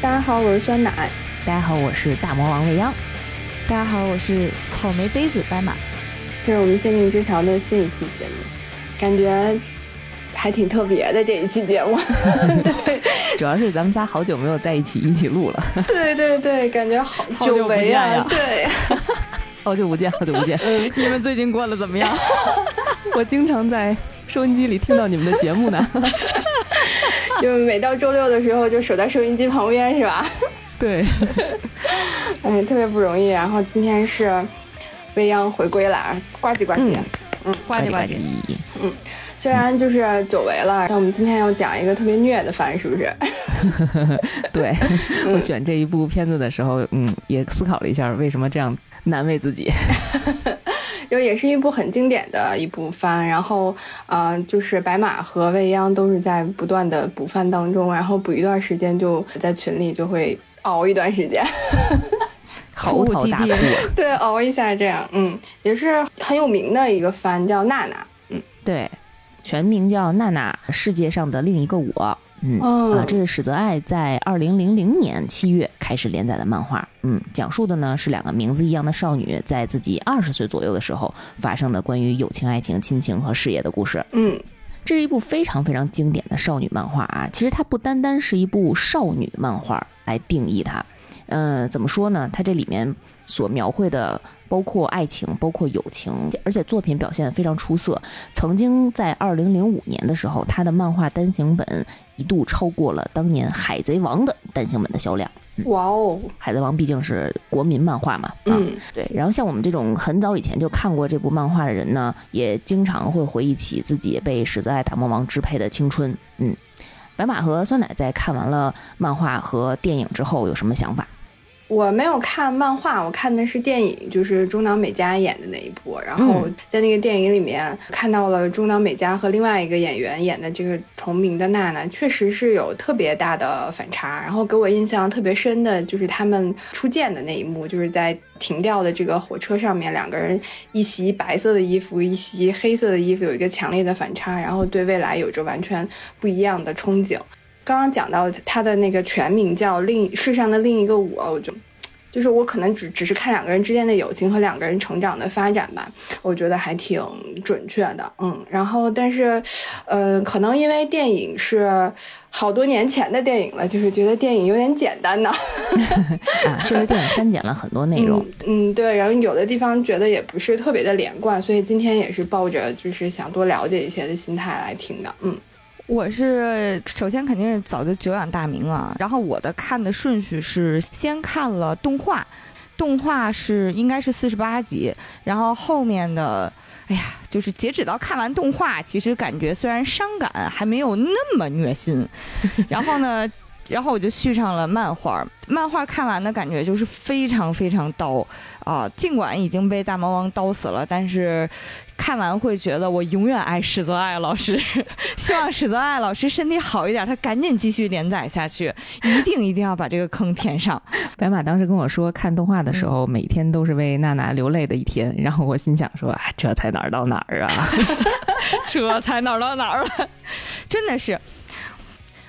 大家好，我是酸奶。大家好，我是大魔王未央。大家好，我是草莓杯子斑马。这是我们限定之桥的新一期节目，感觉还挺特别的这一期节目。对，主要是咱们仨好久没有在一起一起录了。对对对，感觉好 久违啊！对，好久不见，好久不见。嗯，你们最近过得怎么样？我经常在收音机里听到你们的节目呢。就每到周六的时候，就守在收音机旁边，是吧？对，嗯，特别不容易。然后今天是未央回归了，呱唧呱唧，嗯，呱唧呱唧，嗯。虽然就是久违了，但我们今天要讲一个特别虐的番，是不是？对，我选这一部片子的时候，嗯，也思考了一下，为什么这样难为自己。因为也是一部很经典的一部番，然后，呃，就是白马和未央都是在不断的补番当中，然后补一段时间就在群里就会熬一段时间，嚎啕大哭，对，熬一下这样，嗯，也是很有名的一个番，叫娜娜，嗯，对，全名叫娜娜世界上的另一个我。嗯啊，这是史泽爱在二零零零年七月开始连载的漫画。嗯，讲述的呢是两个名字一样的少女在自己二十岁左右的时候发生的关于友情、爱情、亲情和事业的故事。嗯，这是一部非常非常经典的少女漫画啊。其实它不单单是一部少女漫画来定义它，嗯，怎么说呢？它这里面所描绘的。包括爱情，包括友情，而且作品表现非常出色。曾经在二零零五年的时候，他的漫画单行本一度超过了当年《海贼王》的单行本的销量。哇哦，《海贼王》毕竟是国民漫画嘛。嗯，对。然后像我们这种很早以前就看过这部漫画的人呢，也经常会回忆起自己被史泽爱大魔王支配的青春。嗯，白马和酸奶在看完了漫画和电影之后有什么想法？我没有看漫画，我看的是电影，就是中岛美嘉演的那一部。然后在那个电影里面看到了中岛美嘉和另外一个演员演的这个重名的娜娜，确实是有特别大的反差。然后给我印象特别深的就是他们初见的那一幕，就是在停掉的这个火车上面，两个人一袭白色的衣服，一袭黑色的衣服，有一个强烈的反差，然后对未来有着完全不一样的憧憬。刚刚讲到他的那个全名叫另世上的另一个我，我就就是我可能只只是看两个人之间的友情和两个人成长的发展吧，我觉得还挺准确的，嗯。然后但是，呃，可能因为电影是好多年前的电影了，就是觉得电影有点简单呢。啊，确实电影删减了很多内容。嗯，对。然后有的地方觉得也不是特别的连贯，所以今天也是抱着就是想多了解一些的心态来听的，嗯。我是首先肯定是早就久仰大名啊，然后我的看的顺序是先看了动画，动画是应该是四十八集，然后后面的，哎呀，就是截止到看完动画，其实感觉虽然伤感，还没有那么虐心，然后呢，然后我就续上了漫画，漫画看完的感觉就是非常非常刀啊，尽管已经被大魔王刀死了，但是。看完会觉得我永远爱史泽爱老师，希望史泽爱老师身体好一点，他赶紧继续连载下去，一定一定要把这个坑填上。白马当时跟我说，看动画的时候每天都是为娜娜流泪的一天，然后我心想说，这才哪儿到哪儿啊，这才哪儿到哪儿了，真的是。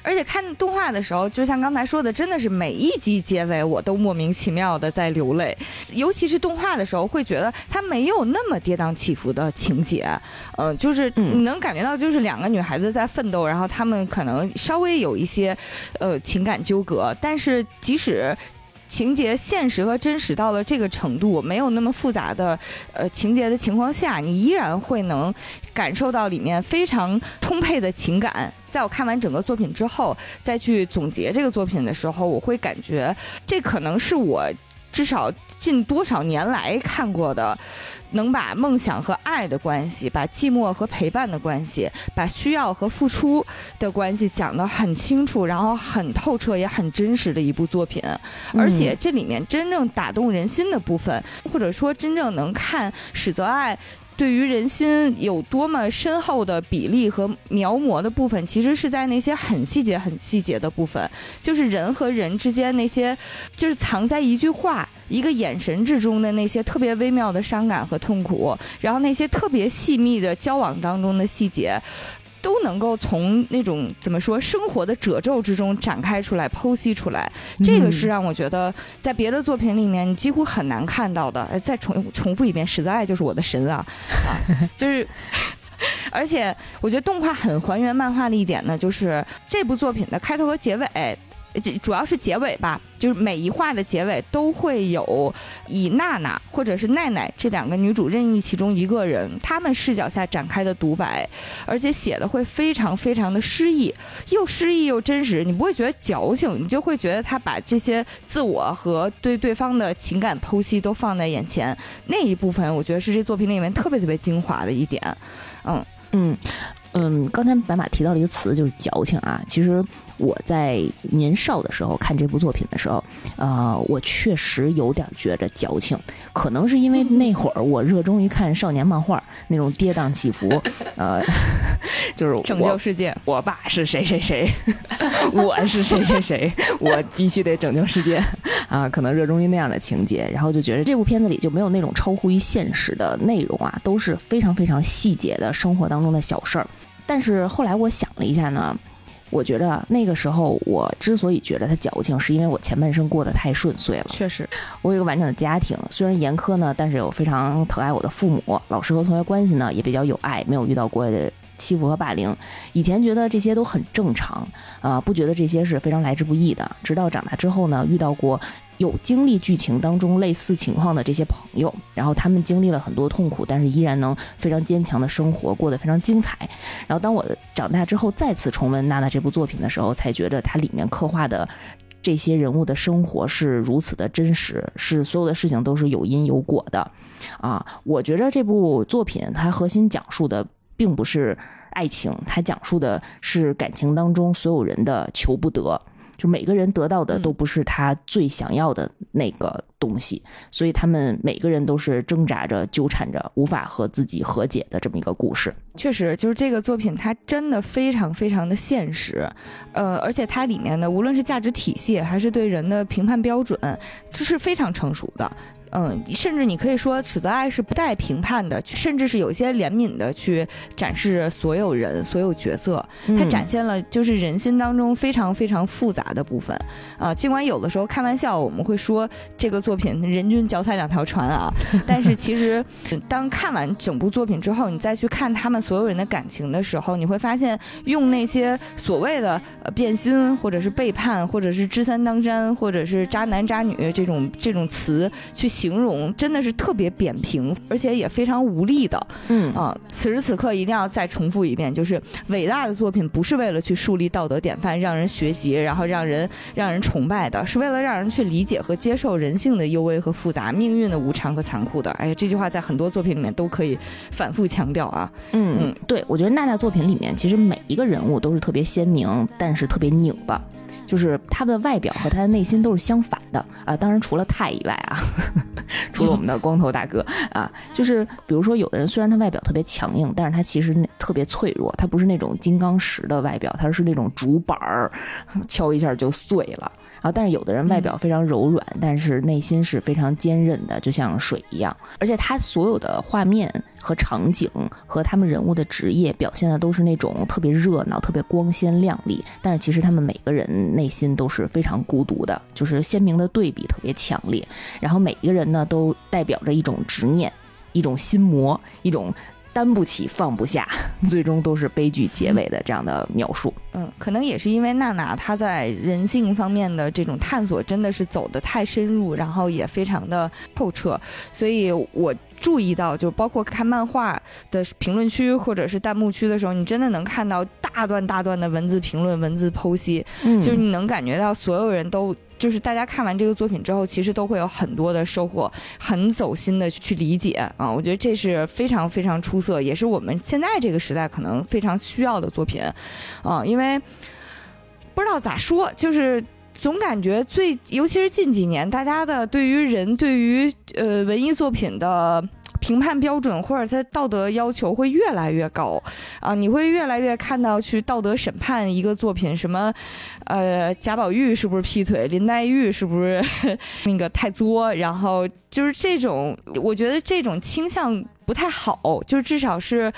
而且看动画的时候，就像刚才说的，真的是每一集结尾我都莫名其妙的在流泪。尤其是动画的时候，会觉得它没有那么跌宕起伏的情节，嗯，就是你能感觉到，就是两个女孩子在奋斗，然后她们可能稍微有一些呃情感纠葛，但是即使。情节现实和真实到了这个程度，没有那么复杂的呃情节的情况下，你依然会能感受到里面非常充沛的情感。在我看完整个作品之后，再去总结这个作品的时候，我会感觉这可能是我至少近多少年来看过的。能把梦想和爱的关系，把寂寞和陪伴的关系，把需要和付出的关系讲得很清楚，然后很透彻，也很真实的一部作品。而且这里面真正打动人心的部分，或者说真正能看史泽爱。对于人心有多么深厚的比例和描摹的部分，其实是在那些很细节、很细节的部分，就是人和人之间那些，就是藏在一句话、一个眼神之中的那些特别微妙的伤感和痛苦，然后那些特别细密的交往当中的细节。都能够从那种怎么说生活的褶皱之中展开出来、剖析出来。这个是让我觉得在别的作品里面你几乎很难看到的。再重重复一遍，实在爱就是我的神啊啊，就是。而且我觉得动画很还原漫画的一点呢，就是这部作品的开头和结尾，这主要是结尾吧，就是每一话的结尾都会有以娜娜或者是奈奈这两个女主任意其中一个人他们视角下展开的独白，而且写的会非常非常的诗意，又诗意又真实，你不会觉得矫情，你就会觉得他把这些自我和对对方的情感剖析都放在眼前，那一部分我觉得是这作品里面特别特别精华的一点。嗯嗯嗯，刚才白马提到了一个词，就是矫情啊。其实我在年少的时候看这部作品的时候，呃，我确实有点觉着矫情。可能是因为那会儿我热衷于看少年漫画，那种跌宕起伏，呃，就是拯救世界。我爸是谁谁谁，我是谁谁谁，我必须得拯救世界啊！可能热衷于那样的情节，然后就觉得这部片子里就没有那种超乎于现实的内容啊，都是非常非常细节的生活当中的小事儿。但是后来我想了一下呢，我觉得那个时候我之所以觉得他矫情，是因为我前半生过得太顺遂了。确实，我有一个完整的家庭，虽然严苛呢，但是有非常疼爱我的父母，老师和同学关系呢也比较有爱，没有遇到过欺负和霸凌。以前觉得这些都很正常，啊，不觉得这些是非常来之不易的。直到长大之后呢，遇到过。有经历剧情当中类似情况的这些朋友，然后他们经历了很多痛苦，但是依然能非常坚强的生活，过得非常精彩。然后当我长大之后再次重温娜娜这部作品的时候，才觉得它里面刻画的这些人物的生活是如此的真实，是所有的事情都是有因有果的。啊，我觉得这部作品它核心讲述的并不是爱情，它讲述的是感情当中所有人的求不得。就每个人得到的都不是他最想要的那个东西，所以他们每个人都是挣扎着、纠缠着，无法和自己和解的这么一个故事。确实，就是这个作品，它真的非常非常的现实，呃，而且它里面的无论是价值体系，还是对人的评判标准，这是非常成熟的。嗯，甚至你可以说，史泽爱是不带评判的，甚至是有些怜悯的去展示所有人、所有角色。它展现了就是人心当中非常非常复杂的部分。啊，尽管有的时候开玩笑我们会说这个作品人均脚踩两条船啊，但是其实当看完整部作品之后，你再去看他们所有人的感情的时候，你会发现用那些所谓的呃变心，或者是背叛，或者是知三当三，或者是渣男渣女这种这种词去。形容真的是特别扁平，而且也非常无力的。嗯啊，此时此刻一定要再重复一遍，就是伟大的作品不是为了去树立道德典范，让人学习，然后让人让人崇拜的，是为了让人去理解和接受人性的幽微和复杂，命运的无常和残酷的。哎呀，这句话在很多作品里面都可以反复强调啊。嗯嗯，对，我觉得娜娜作品里面其实每一个人物都是特别鲜明，但是特别拧巴。就是他的外表和他的内心都是相反的啊，当然除了泰以外啊，除了我们的光头大哥啊，就是比如说有的人虽然他外表特别强硬，但是他其实特别脆弱，他不是那种金刚石的外表，他是那种竹板儿，敲一下就碎了。啊，但是有的人外表非常柔软，但是内心是非常坚韧的，就像水一样。而且他所有的画面和场景和他们人物的职业表现的都是那种特别热闹、特别光鲜亮丽。但是其实他们每个人内心都是非常孤独的，就是鲜明的对比特别强烈。然后每一个人呢，都代表着一种执念、一种心魔、一种。担不起放不下，最终都是悲剧结尾的这样的描述。嗯，可能也是因为娜娜她在人性方面的这种探索真的是走的太深入，然后也非常的透彻，所以我注意到，就包括看漫画的评论区或者是弹幕区的时候，你真的能看到大段大段的文字评论、文字剖析，就是你能感觉到所有人都。就是大家看完这个作品之后，其实都会有很多的收获，很走心的去理解啊，我觉得这是非常非常出色，也是我们现在这个时代可能非常需要的作品，啊，因为不知道咋说，就是总感觉最，尤其是近几年，大家的对于人，对于呃文艺作品的。评判标准或者他道德要求会越来越高，啊，你会越来越看到去道德审判一个作品，什么，呃，贾宝玉是不是劈腿，林黛玉是不是那个太作，然后就是这种，我觉得这种倾向不太好，就是至少是，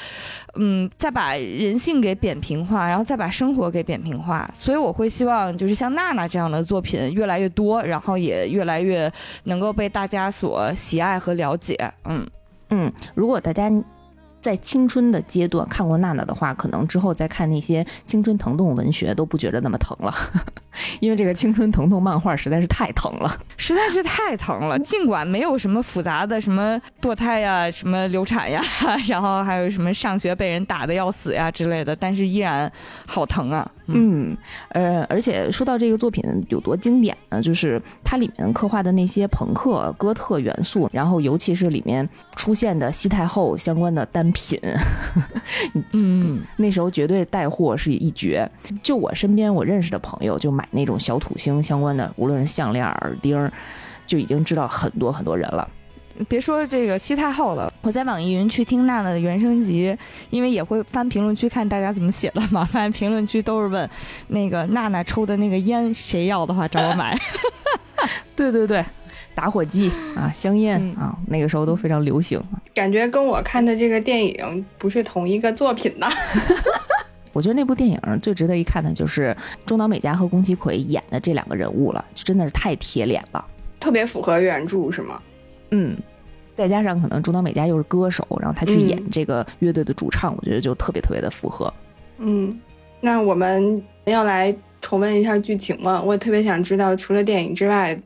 嗯，再把人性给扁平化，然后再把生活给扁平化。所以我会希望，就是像娜娜这样的作品越来越多，然后也越来越能够被大家所喜爱和了解。嗯嗯，如果大家。在青春的阶段看过娜娜的话，可能之后再看那些青春疼痛文学都不觉得那么疼了，因为这个青春疼痛漫画实在是太疼了，实在是太疼了。尽管没有什么复杂的什么堕胎呀、什么流产呀，然后还有什么上学被人打的要死呀之类的，但是依然好疼啊。嗯，呃，而且说到这个作品有多经典呢，就是它里面刻画的那些朋克、哥特元素，然后尤其是里面出现的西太后相关的单品，嗯，那时候绝对带货是一绝。就我身边我认识的朋友，就买那种小土星相关的，无论是项链、耳钉，就已经知道很多很多人了。别说这个西太后了，我在网易云去听娜娜的原声集，因为也会翻评论区看大家怎么写的嘛。发现评论区都是问那个娜娜抽的那个烟，谁要的话找我买。对对对，打火机啊，香烟啊，那个时候都非常流行。感觉跟我看的这个电影不是同一个作品呢。我觉得那部电影最值得一看的就是中岛美嘉和宫崎葵演的这两个人物了，就真的是太贴脸了，特别符合原著，是吗？嗯。再加上可能中岛美嘉又是歌手，然后他去演这个乐队的主唱，我觉得就特别特别的符合。嗯，那我们要来重温一下剧情吗？我也特别想知道，除了电影之外，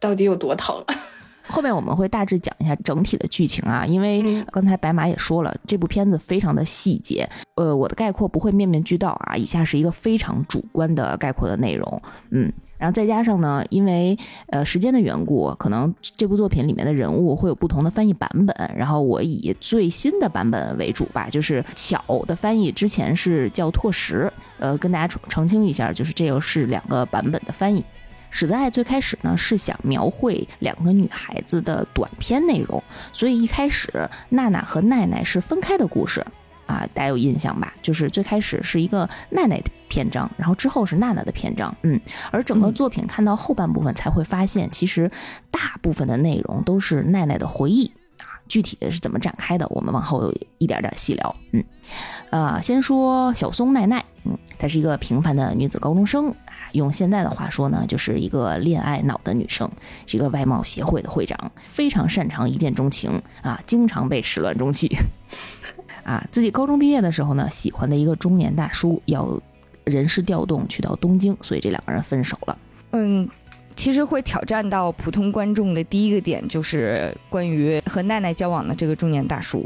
到底有多疼。后面我们会大致讲一下整体的剧情啊，因为刚才白马也说了，这部片子非常的细节。呃，我的概括不会面面俱到啊，以下是一个非常主观的概括的内容。嗯。然后再加上呢，因为呃时间的缘故，可能这部作品里面的人物会有不同的翻译版本。然后我以最新的版本为主吧，就是巧的翻译之前是叫拓实，呃，跟大家澄澄清一下，就是这个是两个版本的翻译。史在最开始呢是想描绘两个女孩子的短篇内容，所以一开始娜娜和奈奈是分开的故事。啊，大家有印象吧？就是最开始是一个奈奈的篇章，然后之后是娜娜的篇章，嗯，而整个作品看到后半部分才会发现，其实大部分的内容都是奈奈的回忆啊。具体的是怎么展开的，我们往后一点点细聊。嗯，啊，先说小松奈奈，嗯，她是一个平凡的女子高中生，用现在的话说呢，就是一个恋爱脑的女生，是一个外貌协会的会长，非常擅长一见钟情啊，经常被始乱终弃。啊，自己高中毕业的时候呢，喜欢的一个中年大叔要人事调动去到东京，所以这两个人分手了。嗯，其实会挑战到普通观众的第一个点就是关于和奈奈交往的这个中年大叔。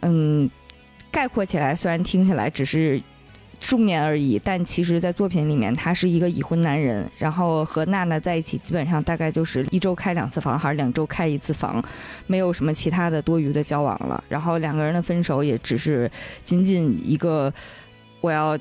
嗯，概括起来，虽然听起来只是。中年而已，但其实，在作品里面，他是一个已婚男人，然后和娜娜在一起，基本上大概就是一周开两次房，还是两周开一次房，没有什么其他的多余的交往了。然后两个人的分手也只是仅仅一个我要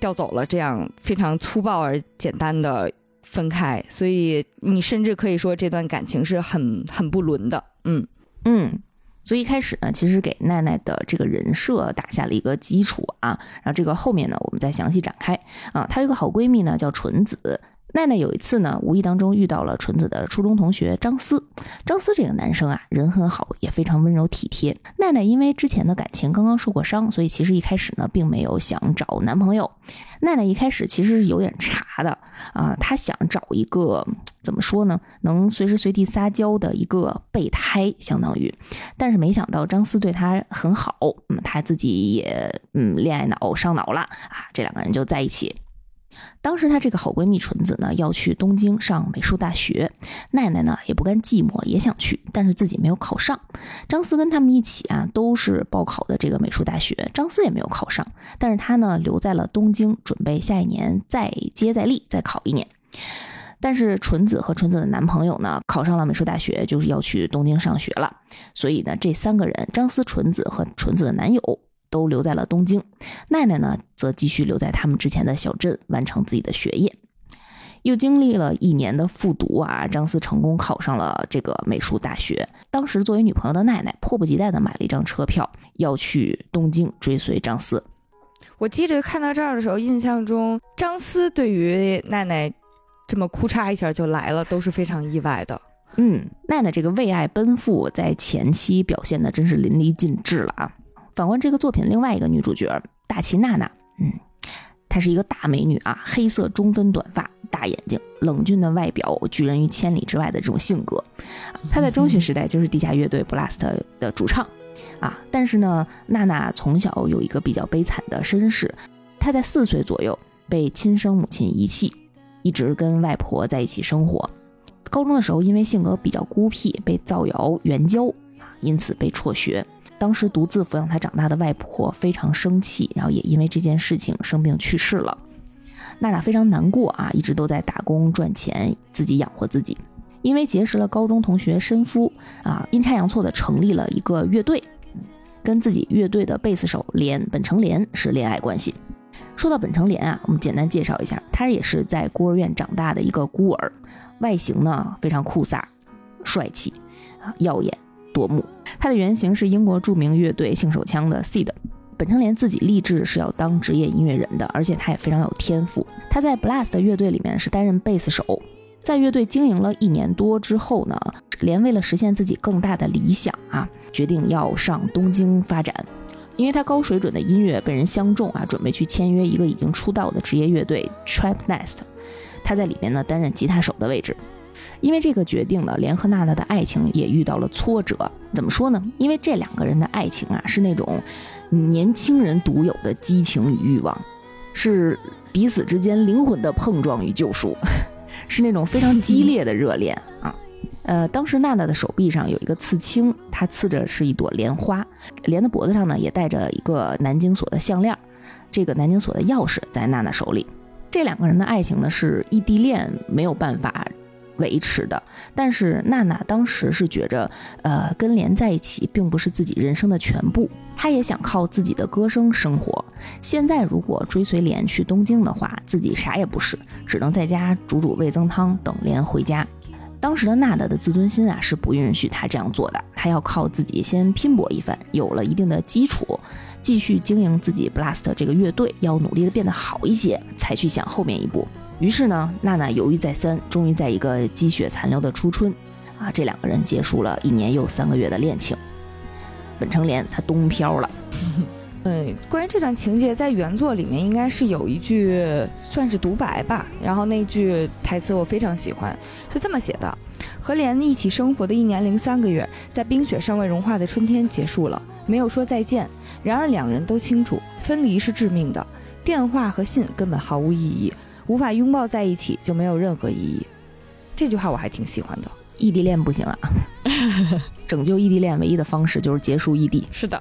调走了这样非常粗暴而简单的分开，所以你甚至可以说这段感情是很很不伦的。嗯嗯。所以一开始呢，其实给奈奈的这个人设打下了一个基础啊，然后这个后面呢，我们再详细展开啊。她有个好闺蜜呢，叫纯子。奈奈有一次呢，无意当中遇到了纯子的初中同学张思。张思这个男生啊，人很好，也非常温柔体贴。奈奈因为之前的感情刚刚受过伤，所以其实一开始呢，并没有想找男朋友。奈奈一开始其实是有点茶的啊，她想找一个怎么说呢，能随时随地撒娇的一个备胎，相当于。但是没想到张思对她很好，嗯，她自己也嗯恋爱脑上脑了啊，这两个人就在一起。当时她这个好闺蜜纯子呢要去东京上美术大学，奈奈呢也不甘寂寞，也想去，但是自己没有考上。张思跟他们一起啊，都是报考的这个美术大学，张思也没有考上，但是她呢留在了东京，准备下一年再接再厉，再考一年。但是纯子和纯子的男朋友呢考上了美术大学，就是要去东京上学了，所以呢这三个人，张思、纯子和纯子的男友。都留在了东京，奈奈呢则继续留在他们之前的小镇完成自己的学业。又经历了一年的复读啊，张思成功考上了这个美术大学。当时作为女朋友的奈奈迫不及待的买了一张车票，要去东京追随张思。我记着看到这儿的时候，印象中张思对于奈奈这么哭嚓一下就来了，都是非常意外的。嗯，奈奈这个为爱奔赴，在前期表现的真是淋漓尽致了啊。反观这个作品另外一个女主角大崎娜娜，嗯，她是一个大美女啊，黑色中分短发，大眼睛，冷峻的外表，拒人于千里之外的这种性格。她在中学时代就是地下乐队 Blast 的主唱啊，但是呢，娜娜从小有一个比较悲惨的身世，她在四岁左右被亲生母亲遗弃，一直跟外婆在一起生活。高中的时候，因为性格比较孤僻，被造谣援交啊，因此被辍学。当时独自抚养他长大的外婆非常生气，然后也因为这件事情生病去世了。娜娜非常难过啊，一直都在打工赚钱，自己养活自己。因为结识了高中同学申夫啊，阴差阳错的成立了一个乐队，跟自己乐队的贝斯手连本成莲是恋爱关系。说到本成莲啊，我们简单介绍一下，他也是在孤儿院长大的一个孤儿，外形呢非常酷飒、帅气啊，耀眼。夺目，他的原型是英国著名乐队性手枪的 Seed。本成莲自己立志是要当职业音乐人的，而且他也非常有天赋。他在 Blast 乐队里面是担任贝斯手，在乐队经营了一年多之后呢，连为了实现自己更大的理想啊，决定要上东京发展。因为他高水准的音乐被人相中啊，准备去签约一个已经出道的职业乐队 Trap Nest。他在里面呢担任吉他手的位置。因为这个决定呢，连和娜娜的爱情也遇到了挫折。怎么说呢？因为这两个人的爱情啊，是那种年轻人独有的激情与欲望，是彼此之间灵魂的碰撞与救赎，是那种非常激烈的热恋啊。呃，当时娜娜的手臂上有一个刺青，她刺着是一朵莲花，莲的脖子上呢也戴着一个南京锁的项链，这个南京锁的钥匙在娜娜手里。这两个人的爱情呢是异地恋，没有办法。维持的，但是娜娜当时是觉着，呃，跟莲在一起并不是自己人生的全部，她也想靠自己的歌声生活。现在如果追随莲去东京的话，自己啥也不是，只能在家煮煮味增汤，等莲回家。当时的娜娜的自尊心啊是不允许她这样做的，她要靠自己先拼搏一番，有了一定的基础，继续经营自己 Blast 这个乐队，要努力的变得好一些，才去想后面一步。于是呢，娜娜犹豫再三，终于在一个积雪残留的初春，啊，这两个人结束了一年又三个月的恋情。本成莲他东飘了。嗯，关于这段情节，在原作里面应该是有一句算是独白吧。然后那句台词我非常喜欢，是这么写的：和莲一起生活的一年零三个月，在冰雪尚未融化的春天结束了，没有说再见。然而两人都清楚，分离是致命的，电话和信根本毫无意义。无法拥抱在一起就没有任何意义，这句话我还挺喜欢的。异地恋不行啊，拯救异地恋唯一的方式就是结束异地。是的，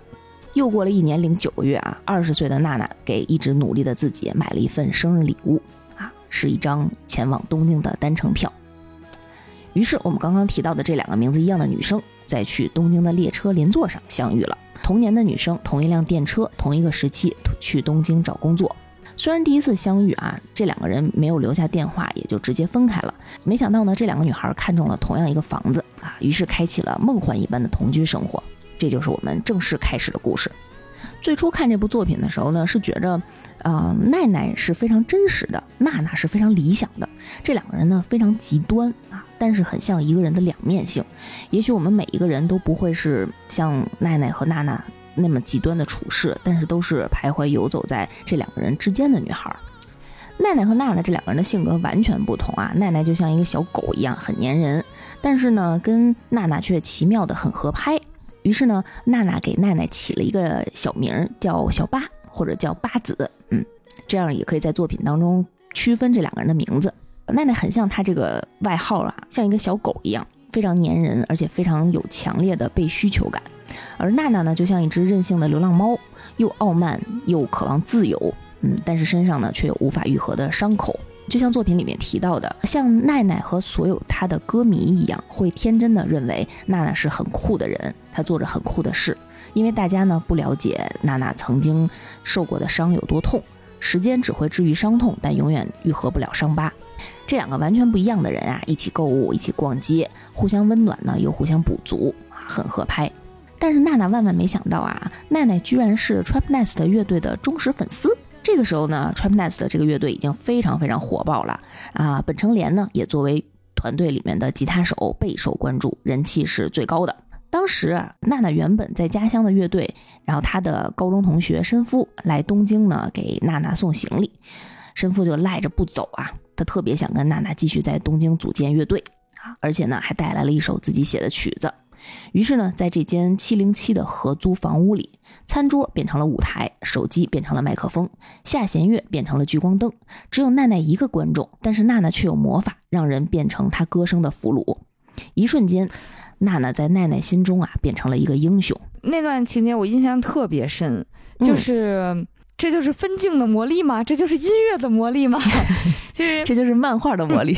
又过了一年零九个月啊，二十岁的娜娜给一直努力的自己买了一份生日礼物啊，是一张前往东京的单程票。于是我们刚刚提到的这两个名字一样的女生，在去东京的列车邻座上相遇了。同年的女生，同一辆电车，同一个时期去东京找工作。虽然第一次相遇啊，这两个人没有留下电话，也就直接分开了。没想到呢，这两个女孩看中了同样一个房子啊，于是开启了梦幻一般的同居生活。这就是我们正式开始的故事。最初看这部作品的时候呢，是觉着，呃，奈奈是非常真实的，娜娜是非常理想的。这两个人呢非常极端啊，但是很像一个人的两面性。也许我们每一个人都不会是像奈奈和娜娜。那么极端的处事，但是都是徘徊游走在这两个人之间的女孩。奈奈和娜娜这两个人的性格完全不同啊！奈奈就像一个小狗一样很粘人，但是呢，跟娜娜却奇妙的很合拍。于是呢，娜娜给奈奈起了一个小名叫小八或者叫八子，嗯，这样也可以在作品当中区分这两个人的名字。奈奈很像她这个外号啊，像一个小狗一样，非常粘人，而且非常有强烈的被需求感。而娜娜呢，就像一只任性的流浪猫，又傲慢又渴望自由，嗯，但是身上呢却有无法愈合的伤口。就像作品里面提到的，像奈奈和所有她的歌迷一样，会天真的认为娜娜是很酷的人，她做着很酷的事。因为大家呢不了解娜娜曾经受过的伤有多痛，时间只会治愈伤痛，但永远愈合不了伤疤。这两个完全不一样的人啊，一起购物，一起逛街，互相温暖呢，又互相补足，很合拍。但是娜娜万万没想到啊，奈奈居然是 Trap Nest 乐队的忠实粉丝。这个时候呢，Trap Nest 这个乐队已经非常非常火爆了啊。本成莲呢，也作为团队里面的吉他手备受关注，人气是最高的。当时娜娜原本在家乡的乐队，然后她的高中同学申夫来东京呢，给娜娜送行李，申夫就赖着不走啊，他特别想跟娜娜继续在东京组建乐队啊，而且呢还带来了一首自己写的曲子。于是呢，在这间七零七的合租房屋里，餐桌变成了舞台，手机变成了麦克风，下弦月变成了聚光灯，只有奈奈一个观众，但是娜娜却有魔法，让人变成她歌声的俘虏。一瞬间，娜娜在奈奈心中啊，变成了一个英雄。那段情节我印象特别深，就是这就是分镜的魔力吗？这就是音乐的魔力吗？就是这就是漫画的魔力。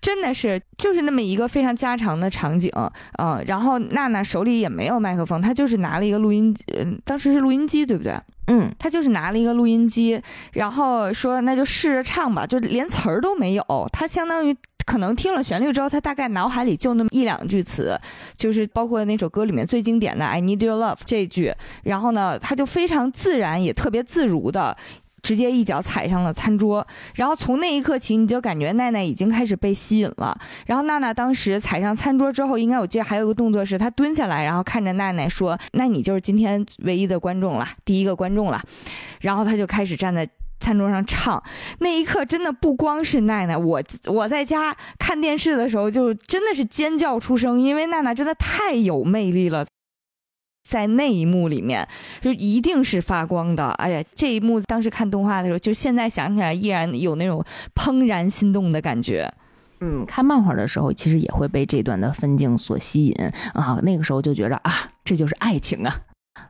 真的是就是那么一个非常家常的场景，嗯，然后娜娜手里也没有麦克风，她就是拿了一个录音，嗯，当时是录音机，对不对？嗯，她就是拿了一个录音机，然后说那就试着唱吧，就连词儿都没有，她相当于可能听了旋律之后，她大概脑海里就那么一两句词，就是包括那首歌里面最经典的 "I need your love" 这句，然后呢，她就非常自然也特别自如的。直接一脚踩上了餐桌，然后从那一刻起，你就感觉奈奈已经开始被吸引了。然后娜娜当时踩上餐桌之后，应该我记得还有个动作是，她蹲下来，然后看着奈奈说：“那你就是今天唯一的观众了，第一个观众了。”然后她就开始站在餐桌上唱。那一刻真的不光是奈奈，我我在家看电视的时候就真的是尖叫出声，因为娜娜真的太有魅力了。在那一幕里面，就一定是发光的。哎呀，这一幕当时看动画的时候，就现在想起来依然有那种怦然心动的感觉。嗯，看漫画的时候，其实也会被这段的分镜所吸引啊。那个时候就觉着啊，这就是爱情啊。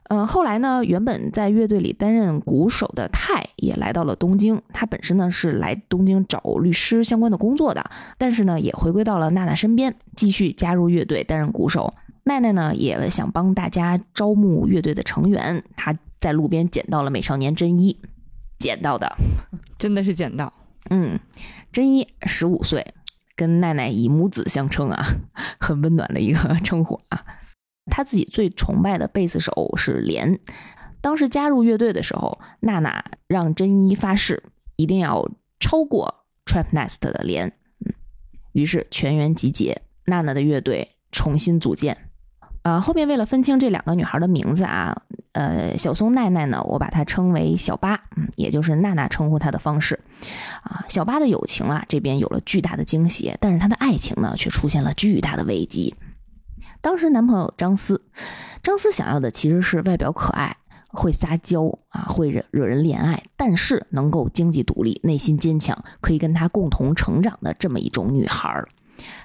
嗯，后来呢，原本在乐队里担任鼓手的泰也来到了东京。他本身呢是来东京找律师相关的工作的，但是呢也回归到了娜娜身边，继续加入乐队担任鼓手。奈奈呢也想帮大家招募乐队的成员，她在路边捡到了美少年真一，捡到的，真的是捡到。嗯，真一十五岁，跟奈奈以母子相称啊，很温暖的一个 称呼啊。他自己最崇拜的贝斯手是莲，当时加入乐队的时候，娜娜让真一发誓一定要超过 Trap Nest 的莲，嗯，于是全员集结，娜娜的乐队重新组建。呃，后面为了分清这两个女孩的名字啊，呃，小松奈奈呢，我把她称为小八，嗯，也就是娜娜称呼她的方式。啊，小八的友情啊，这边有了巨大的惊喜，但是她的爱情呢，却出现了巨大的危机。当时男朋友张思，张思想要的其实是外表可爱、会撒娇啊、会惹惹人怜爱，但是能够经济独立、内心坚强、可以跟他共同成长的这么一种女孩儿。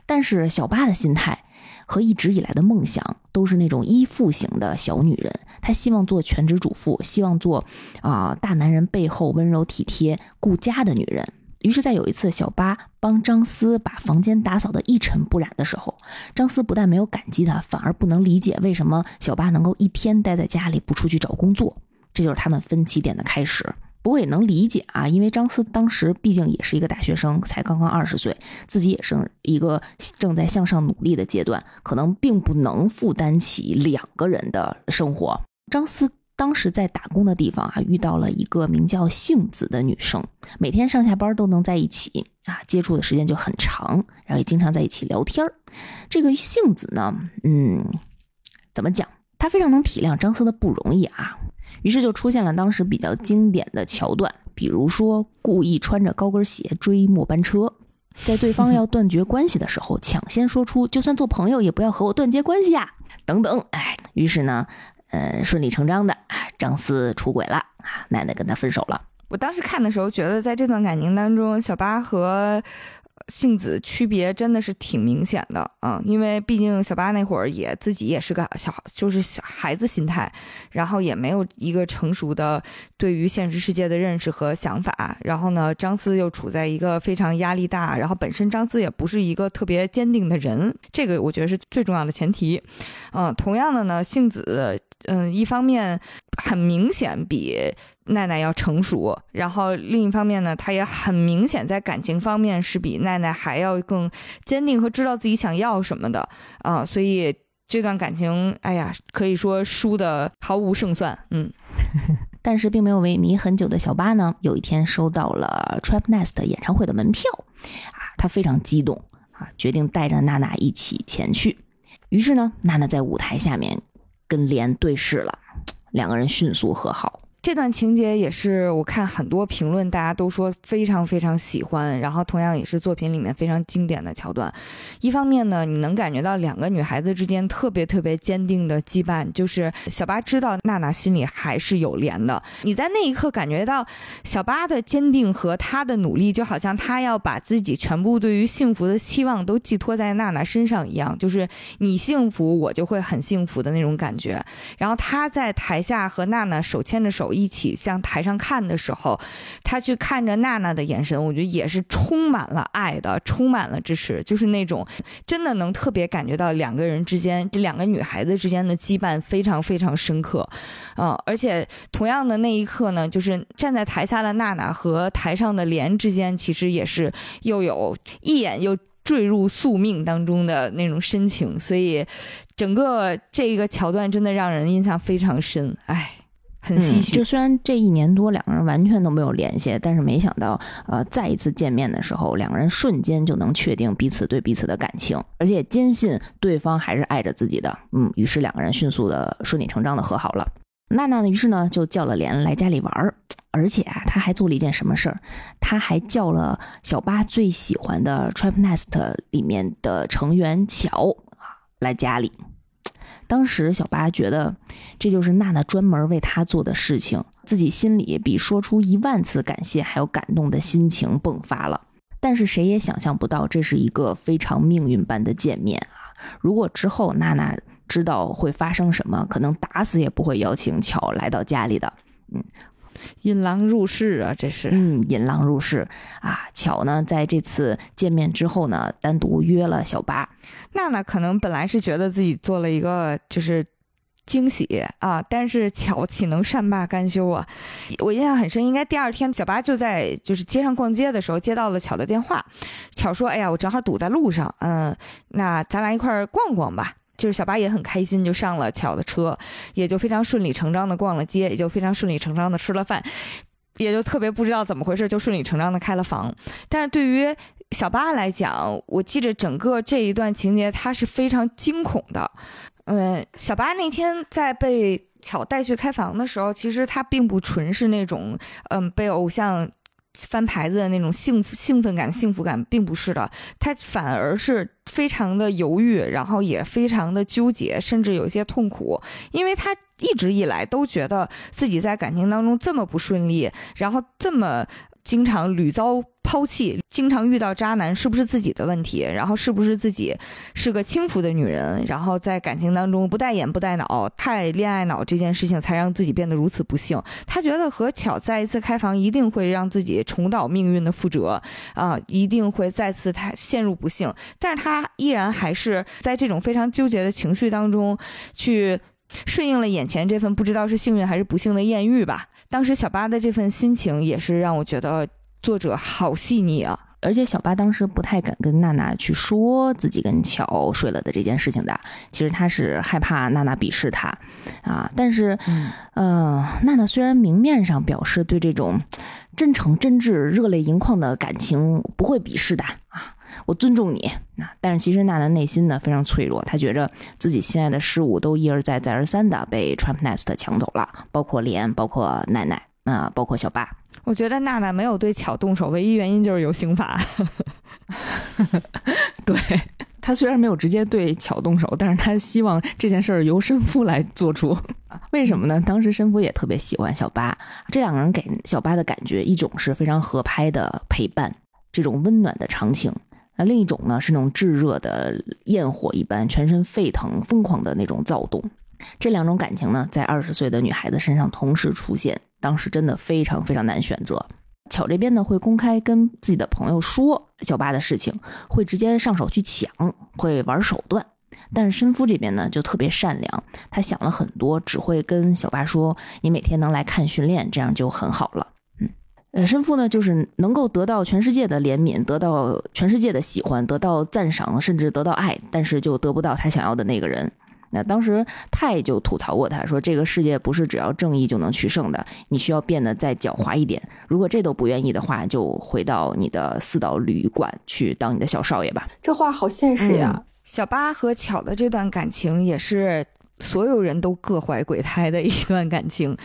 但是小八的心态。和一直以来的梦想都是那种依附型的小女人，她希望做全职主妇，希望做啊大男人背后温柔体贴、顾家的女人。于是，在有一次小八帮张思把房间打扫得一尘不染的时候，张思不但没有感激他，反而不能理解为什么小八能够一天待在家里不出去找工作。这就是他们分歧点的开始。不过也能理解啊，因为张思当时毕竟也是一个大学生，才刚刚二十岁，自己也是一个正在向上努力的阶段，可能并不能负担起两个人的生活。张思当时在打工的地方啊，遇到了一个名叫杏子的女生，每天上下班都能在一起啊，接触的时间就很长，然后也经常在一起聊天儿这个杏子呢，嗯，怎么讲？她非常能体谅张思的不容易啊。于是就出现了当时比较经典的桥段，比如说故意穿着高跟鞋追末班车，在对方要断绝关系的时候，抢先说出就算做朋友也不要和我断绝关系啊，等等。哎，于是呢，呃，顺理成章的，张思出轨了，奶奶跟他分手了。我当时看的时候，觉得在这段感情当中，小八和。性子区别真的是挺明显的啊，因为毕竟小八那会儿也自己也是个小，就是小孩子心态，然后也没有一个成熟的对于现实世界的认识和想法。然后呢，张思又处在一个非常压力大，然后本身张思也不是一个特别坚定的人，这个我觉得是最重要的前提。嗯，同样的呢，性子，嗯，一方面很明显比。奈奈要成熟，然后另一方面呢，她也很明显在感情方面是比奈奈还要更坚定和知道自己想要什么的啊，所以这段感情，哎呀，可以说输的毫无胜算。嗯，但是并没有萎靡很久的小巴呢，有一天收到了 Trap Nest 演唱会的门票，啊，他非常激动啊，决定带着娜娜一起前去。于是呢，娜娜在舞台下面跟莲对视了，两个人迅速和好。这段情节也是我看很多评论，大家都说非常非常喜欢，然后同样也是作品里面非常经典的桥段。一方面呢，你能感觉到两个女孩子之间特别特别坚定的羁绊，就是小八知道娜娜心里还是有莲的。你在那一刻感觉到小八的坚定和他的努力，就好像他要把自己全部对于幸福的期望都寄托在娜娜身上一样，就是你幸福，我就会很幸福的那种感觉。然后他在台下和娜娜手牵着手。一起向台上看的时候，他去看着娜娜的眼神，我觉得也是充满了爱的，充满了支持，就是那种真的能特别感觉到两个人之间，这两个女孩子之间的羁绊非常非常深刻，嗯，而且同样的那一刻呢，就是站在台下的娜娜和台上的莲之间，其实也是又有一眼又坠入宿命当中的那种深情，所以整个这个桥段真的让人印象非常深，哎。很唏嘘，就虽然这一年多两个人完全都没有联系，但是没想到，呃，再一次见面的时候，两个人瞬间就能确定彼此对彼此的感情，而且坚信对方还是爱着自己的。嗯，于是两个人迅速的顺理成章的和好了。娜娜呢，于是呢就叫了莲来家里玩儿，而且啊，她还做了一件什么事儿？他还叫了小八最喜欢的 Trap Nest 里面的成员乔啊来家里。当时小八觉得这就是娜娜专门为他做的事情，自己心里比说出一万次感谢还要感动的心情迸发了。但是谁也想象不到，这是一个非常命运般的见面啊！如果之后娜娜知道会发生什么，可能打死也不会邀请乔来到家里的。嗯。引狼入室啊，这是嗯，引狼入室啊。巧呢，在这次见面之后呢，单独约了小八。娜娜可能本来是觉得自己做了一个就是惊喜啊，但是巧岂能善罢甘休啊？我印象很深，应该第二天小八就在就是街上逛街的时候接到了巧的电话。巧说：“哎呀，我正好堵在路上，嗯，那咱俩一块儿逛逛吧。”就是小八也很开心，就上了巧的车，也就非常顺理成章的逛了街，也就非常顺理成章的吃了饭，也就特别不知道怎么回事，就顺理成章的开了房。但是对于小八来讲，我记着整个这一段情节，他是非常惊恐的。嗯，小八那天在被巧带去开房的时候，其实他并不纯是那种嗯被偶像。翻牌子的那种幸福、兴奋感、幸福感，并不是的，他反而是非常的犹豫，然后也非常的纠结，甚至有些痛苦，因为他一直以来都觉得自己在感情当中这么不顺利，然后这么。经常屡遭抛弃，经常遇到渣男，是不是自己的问题？然后是不是自己是个轻浮的女人？然后在感情当中不带眼不带脑，太恋爱脑这件事情才让自己变得如此不幸。他觉得和巧再一次开房一定会让自己重蹈命运的覆辙啊，一定会再次太陷入不幸。但是他依然还是在这种非常纠结的情绪当中去顺应了眼前这份不知道是幸运还是不幸的艳遇吧。当时小八的这份心情也是让我觉得作者好细腻啊，而且小八当时不太敢跟娜娜去说自己跟乔睡了的这件事情的，其实他是害怕娜娜鄙视他，啊，但是，嗯，娜娜虽然明面上表示对这种真诚真挚、热泪盈眶的感情不会鄙视的啊，我尊重你，那但是其实娜娜内心呢非常脆弱，她觉着自己心爱的事物都一而再、再而三的被 Trump Nest 抢走了，包括莲，包括奈奈，啊，包括小八。我觉得娜娜没有对巧动手，唯一原因就是有刑法。对他虽然没有直接对巧动手，但是他希望这件事儿由申夫来做出。为什么呢？当时申夫也特别喜欢小八，这两个人给小八的感觉，一种是非常合拍的陪伴，这种温暖的长情。那另一种呢，是那种炙热的焰火一般，全身沸腾、疯狂的那种躁动。这两种感情呢，在二十岁的女孩子身上同时出现，当时真的非常非常难选择。巧这边呢，会公开跟自己的朋友说小八的事情，会直接上手去抢，会玩手段。但是申夫这边呢，就特别善良，他想了很多，只会跟小八说：“你每天能来看训练，这样就很好了。”呃，申父呢，就是能够得到全世界的怜悯，得到全世界的喜欢，得到赞赏，甚至得到爱，但是就得不到他想要的那个人。那当时泰就吐槽过他说：“这个世界不是只要正义就能取胜的，你需要变得再狡猾一点。如果这都不愿意的话，就回到你的四岛旅馆去当你的小少爷吧。”这话好现实呀！小八和巧的这段感情也是所有人都各怀鬼胎的一段感情。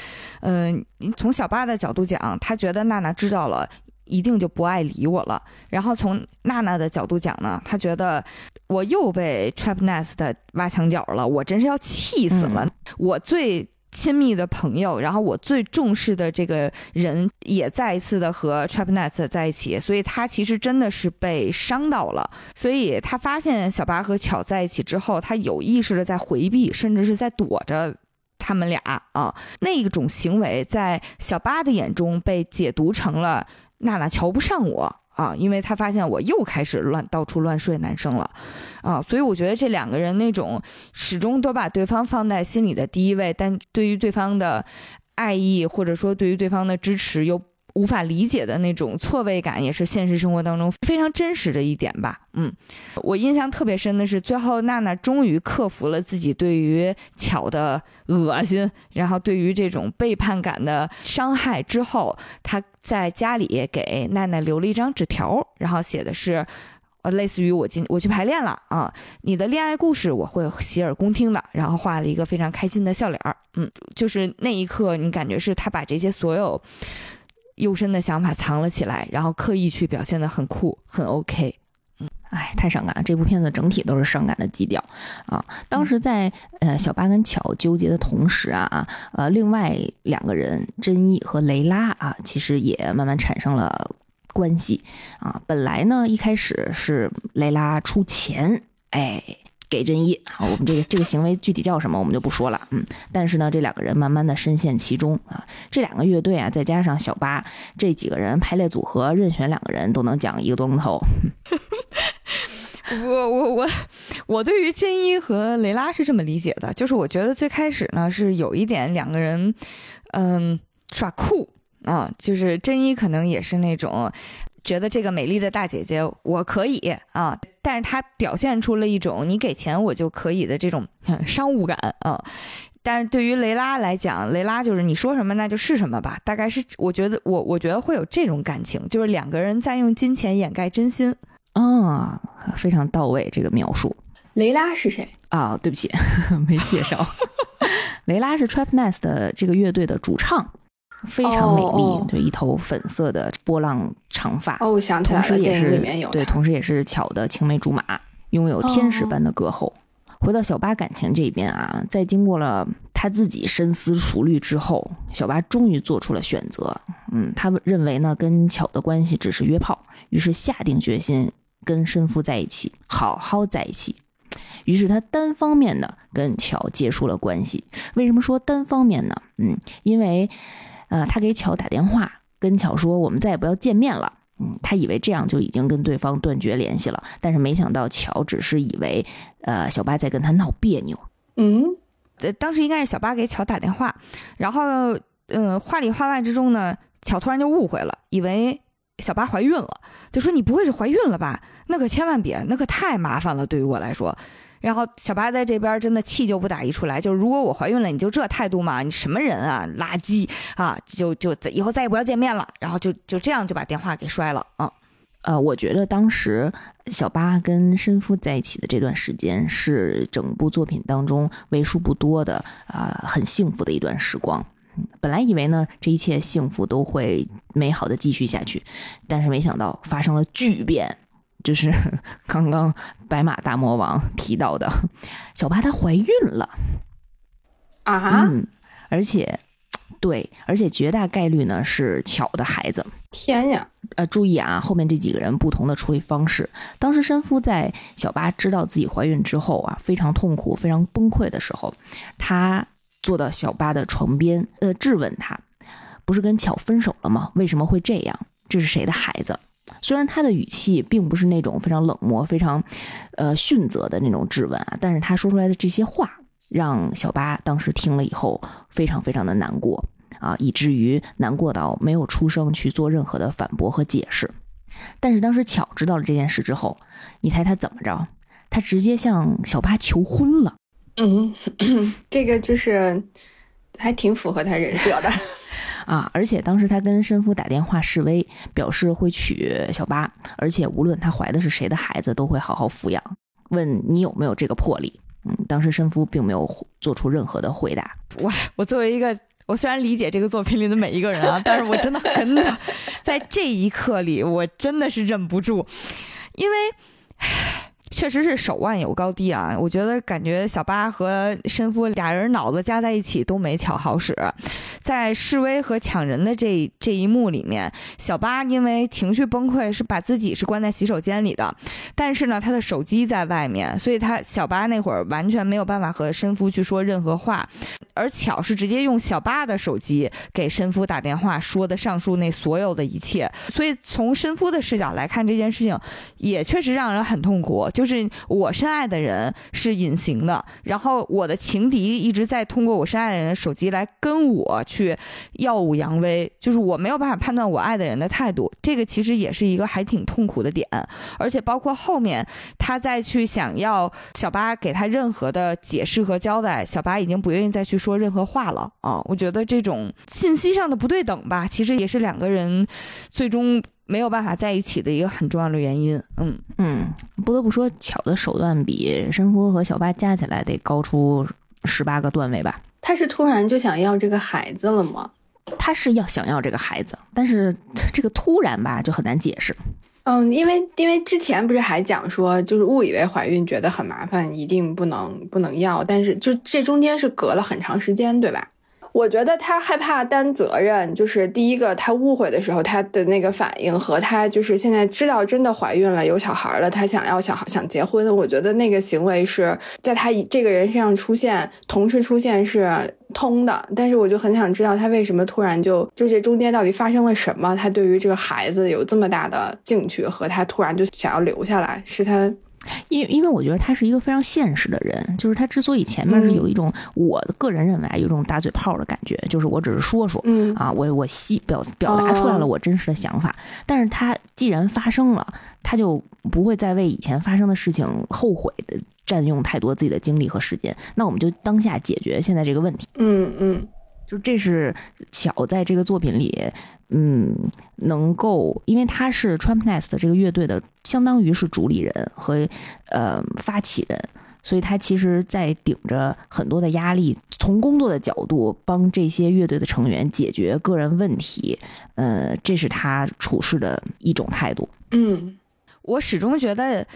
嗯，从小八的角度讲，他觉得娜娜知道了。一定就不爱理我了。然后从娜娜的角度讲呢，她觉得我又被 Trap Nest 挖墙脚了，我真是要气死了。我最亲密的朋友，然后我最重视的这个人，也再一次的和 Trapnet 在一起，所以他其实真的是被伤到了。所以他发现小八和巧在一起之后，他有意识的在回避，甚至是在躲着他们俩啊。那一种行为在小八的眼中被解读成了。娜娜瞧不上我啊，因为她发现我又开始乱到处乱睡男生了，啊，所以我觉得这两个人那种始终都把对方放在心里的第一位，但对于对方的爱意或者说对于对方的支持又。无法理解的那种错位感，也是现实生活当中非常真实的一点吧。嗯，我印象特别深的是，最后娜娜终于克服了自己对于巧的恶心，然后对于这种背叛感的伤害之后，她在家里给奈奈留了一张纸条，然后写的是，呃，类似于我今我去排练了啊，你的恋爱故事我会洗耳恭听的，然后画了一个非常开心的笑脸儿。嗯，就是那一刻，你感觉是他把这些所有。幽深的想法藏了起来，然后刻意去表现的很酷，很 OK。嗯，哎，太伤感了。这部片子整体都是伤感的基调啊。当时在呃小八跟巧纠结的同时啊呃，另外两个人真一和雷拉啊，其实也慢慢产生了关系啊。本来呢，一开始是雷拉出钱，哎。给真一，好，我们这个这个行为具体叫什么，我们就不说了，嗯，但是呢，这两个人慢慢的深陷其中啊，这两个乐队啊，再加上小八这几个人排列组合，任选两个人都能讲一个多钟头。我我我我对于真一和雷拉是这么理解的，就是我觉得最开始呢是有一点两个人，嗯，耍酷啊，就是真一可能也是那种。觉得这个美丽的大姐姐我可以啊，但是她表现出了一种你给钱我就可以的这种商务感啊。但是对于雷拉来讲，雷拉就是你说什么那就是什么吧，大概是我觉得我我觉得会有这种感情，就是两个人在用金钱掩盖真心啊，非常到位这个描述。雷拉是谁啊？对不起，没介绍。雷拉是 Trap Nest 的这个乐队的主唱。非常美丽，对，一头粉色的波浪长发。哦，想起来了，电影里面有。对，同时也是巧的青梅竹马，拥有天使般的歌喉。回到小八感情这边啊，在经过了他自己深思熟虑之后，小八终于做出了选择。嗯，他认为呢，跟巧的关系只是约炮，于是下定决心跟申夫在一起，好好在一起。于是他单方面的跟巧结束了关系。为什么说单方面呢？嗯，因为。呃，他给巧打电话，跟巧说我们再也不要见面了。嗯，他以为这样就已经跟对方断绝联系了，但是没想到巧只是以为，呃，小八在跟他闹别扭。嗯，呃，当时应该是小八给巧打电话，然后，嗯，话里话外之中呢，巧突然就误会了，以为小八怀孕了，就说你不会是怀孕了吧？那可千万别，那可太麻烦了，对于我来说。然后小八在这边真的气就不打一处来，就是如果我怀孕了，你就这态度嘛？你什么人啊，垃圾啊！就就以后再也不要见面了。然后就就这样就把电话给摔了啊。呃，我觉得当时小八跟申夫在一起的这段时间是整部作品当中为数不多的啊很幸福的一段时光。本来以为呢这一切幸福都会美好的继续下去，但是没想到发生了巨变。就是 刚刚白马大魔王提到的，小八她怀孕了啊！嗯，而且对，而且绝大概率呢是巧的孩子。天呀！呃，注意啊，后面这几个人不同的处理方式。当时申夫在小八知道自己怀孕之后啊，非常痛苦、非常崩溃的时候，他坐到小八的床边，呃，质问他：“不是跟巧分手了吗？为什么会这样？这是谁的孩子？”虽然他的语气并不是那种非常冷漠、非常，呃训责的那种质问啊，但是他说出来的这些话，让小八当时听了以后非常非常的难过啊，以至于难过到没有出声去做任何的反驳和解释。但是当时巧知道了这件事之后，你猜他怎么着？他直接向小八求婚了。嗯，这个就是还挺符合他人设的。啊！而且当时他跟申夫打电话示威，表示会娶小八，而且无论他怀的是谁的孩子，都会好好抚养。问你有没有这个魄力？嗯，当时申夫并没有做出任何的回答。我我作为一个，我虽然理解这个作品里的每一个人啊，但是我真的真的 在这一刻里，我真的是忍不住，因为。确实是手腕有高低啊！我觉得感觉小八和申夫俩人脑子加在一起都没巧好使。在示威和抢人的这这一幕里面，小八因为情绪崩溃，是把自己是关在洗手间里的，但是呢，他的手机在外面，所以他小八那会儿完全没有办法和申夫去说任何话。而巧是直接用小八的手机给申夫打电话，说的上述那所有的一切。所以从申夫的视角来看这件事情，也确实让人很痛苦。就。就是我深爱的人是隐形的，然后我的情敌一直在通过我深爱的人的手机来跟我去耀武扬威，就是我没有办法判断我爱的人的态度，这个其实也是一个还挺痛苦的点，而且包括后面他再去想要小八给他任何的解释和交代，小八已经不愿意再去说任何话了啊！我觉得这种信息上的不对等吧，其实也是两个人最终。没有办法在一起的一个很重要的原因，嗯嗯，不得不说，巧的手段比申夫和小八加起来得高出十八个段位吧。他是突然就想要这个孩子了吗？他是要想要这个孩子，但是这个突然吧就很难解释。嗯，因为因为之前不是还讲说，就是误以为怀孕觉得很麻烦，一定不能不能要，但是就这中间是隔了很长时间，对吧？我觉得他害怕担责任，就是第一个，他误会的时候他的那个反应和他就是现在知道真的怀孕了有小孩了，他想要小孩想结婚，我觉得那个行为是在他这个人身上出现同时出现是通的，但是我就很想知道他为什么突然就就这中间到底发生了什么，他对于这个孩子有这么大的兴趣和他突然就想要留下来，是他。因因为我觉得他是一个非常现实的人，就是他之所以前面是有一种，我个人认为啊，有一种打嘴炮的感觉，就是我只是说说，嗯。啊，我我细表表达出来了我真实的想法，但是他既然发生了，他就不会再为以前发生的事情后悔的占用太多自己的精力和时间，那我们就当下解决现在这个问题，嗯嗯，就这是巧在这个作品里。嗯，能够，因为他是 Trumpnest 这个乐队的，相当于是主理人和呃发起人，所以他其实在顶着很多的压力，从工作的角度帮这些乐队的成员解决个人问题，呃，这是他处事的一种态度。嗯，我始终觉得。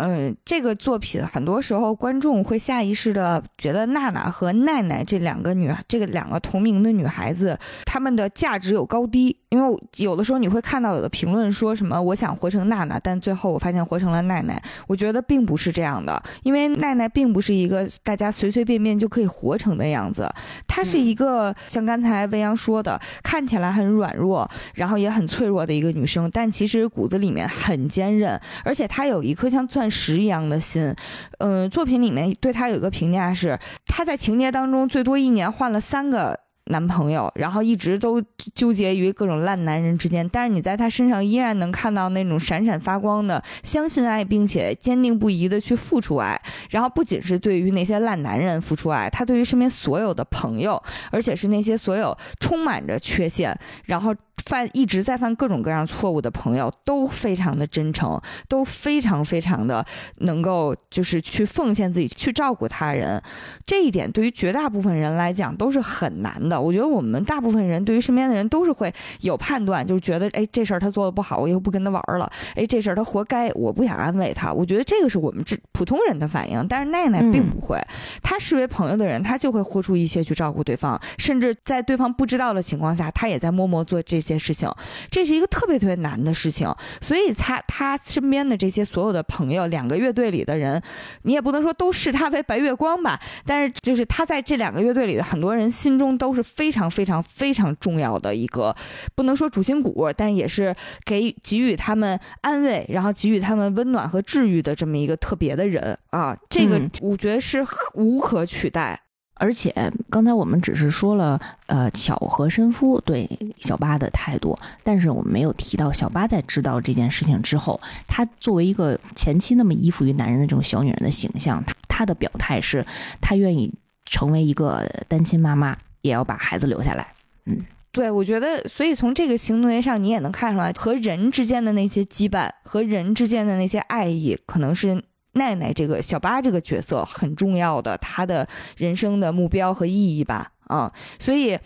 嗯，这个作品很多时候观众会下意识的觉得娜娜和奈奈这两个女，这个两个同名的女孩子，她们的价值有高低。因为有的时候你会看到有的评论说什么我想活成娜娜，但最后我发现活成了奈奈。我觉得并不是这样的，因为奈奈并不是一个大家随随便便就可以活成的样子，她是一个像刚才未央说的，看起来很软弱，然后也很脆弱的一个女生，但其实骨子里面很坚韧，而且她有一颗像钻。石一样的心，嗯，作品里面对他有一个评价是，他在情节当中最多一年换了三个男朋友，然后一直都纠结于各种烂男人之间，但是你在他身上依然能看到那种闪闪发光的相信爱，并且坚定不移的去付出爱，然后不仅是对于那些烂男人付出爱，他对于身边所有的朋友，而且是那些所有充满着缺陷，然后。犯一直在犯各种各样错误的朋友都非常的真诚，都非常非常的能够就是去奉献自己去照顾他人，这一点对于绝大部分人来讲都是很难的。我觉得我们大部分人对于身边的人都是会有判断，就是觉得哎这事儿他做的不好，我以后不跟他玩了。哎这事儿他活该，我不想安慰他。我觉得这个是我们这普通人的反应，但是奈奈并不会，他视为朋友的人，他就会豁出一切去照顾对方，甚至在对方不知道的情况下，他也在默默做这。件事情，这是一个特别特别难的事情，所以他他身边的这些所有的朋友，两个乐队里的人，你也不能说都视他为白月光吧，但是就是他在这两个乐队里的很多人心中都是非常非常非常重要的一个，不能说主心骨，但也是给给予他们安慰，然后给予他们温暖和治愈的这么一个特别的人啊，这个我觉得是无可取代。而且刚才我们只是说了，呃，巧和申夫对小八的态度，但是我们没有提到小八在知道这件事情之后，她作为一个前期那么依附于男人的这种小女人的形象，她她的表态是，她愿意成为一个单亲妈妈，也要把孩子留下来。嗯，对，我觉得，所以从这个行为上，你也能看出来，和人之间的那些羁绊，和人之间的那些爱意，可能是。奈奈这个小八这个角色很重要的，他的人生的目标和意义吧，啊，所以，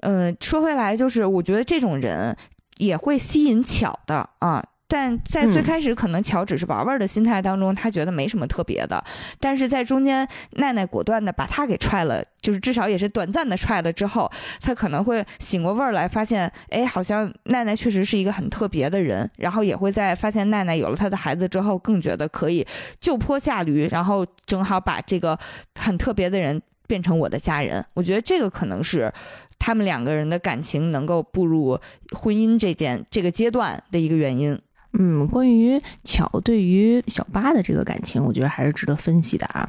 嗯，说回来就是，我觉得这种人也会吸引巧的啊。但在最开始，可能乔只是玩玩的心态当中，他觉得没什么特别的。但是在中间，奈奈果断的把他给踹了，就是至少也是短暂的踹了之后，他可能会醒过味儿来，发现，哎，好像奈奈确实是一个很特别的人。然后也会在发现奈奈有了他的孩子之后，更觉得可以就坡下驴，然后正好把这个很特别的人变成我的家人。我觉得这个可能是他们两个人的感情能够步入婚姻这件这个阶段的一个原因。嗯，关于巧对于小八的这个感情，我觉得还是值得分析的啊。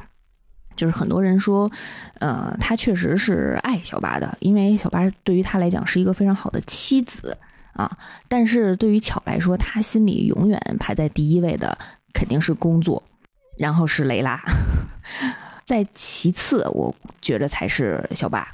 就是很多人说，呃，他确实是爱小八的，因为小八对于他来讲是一个非常好的妻子啊。但是对于巧来说，他心里永远排在第一位的肯定是工作，然后是雷拉，再其次，我觉着才是小八。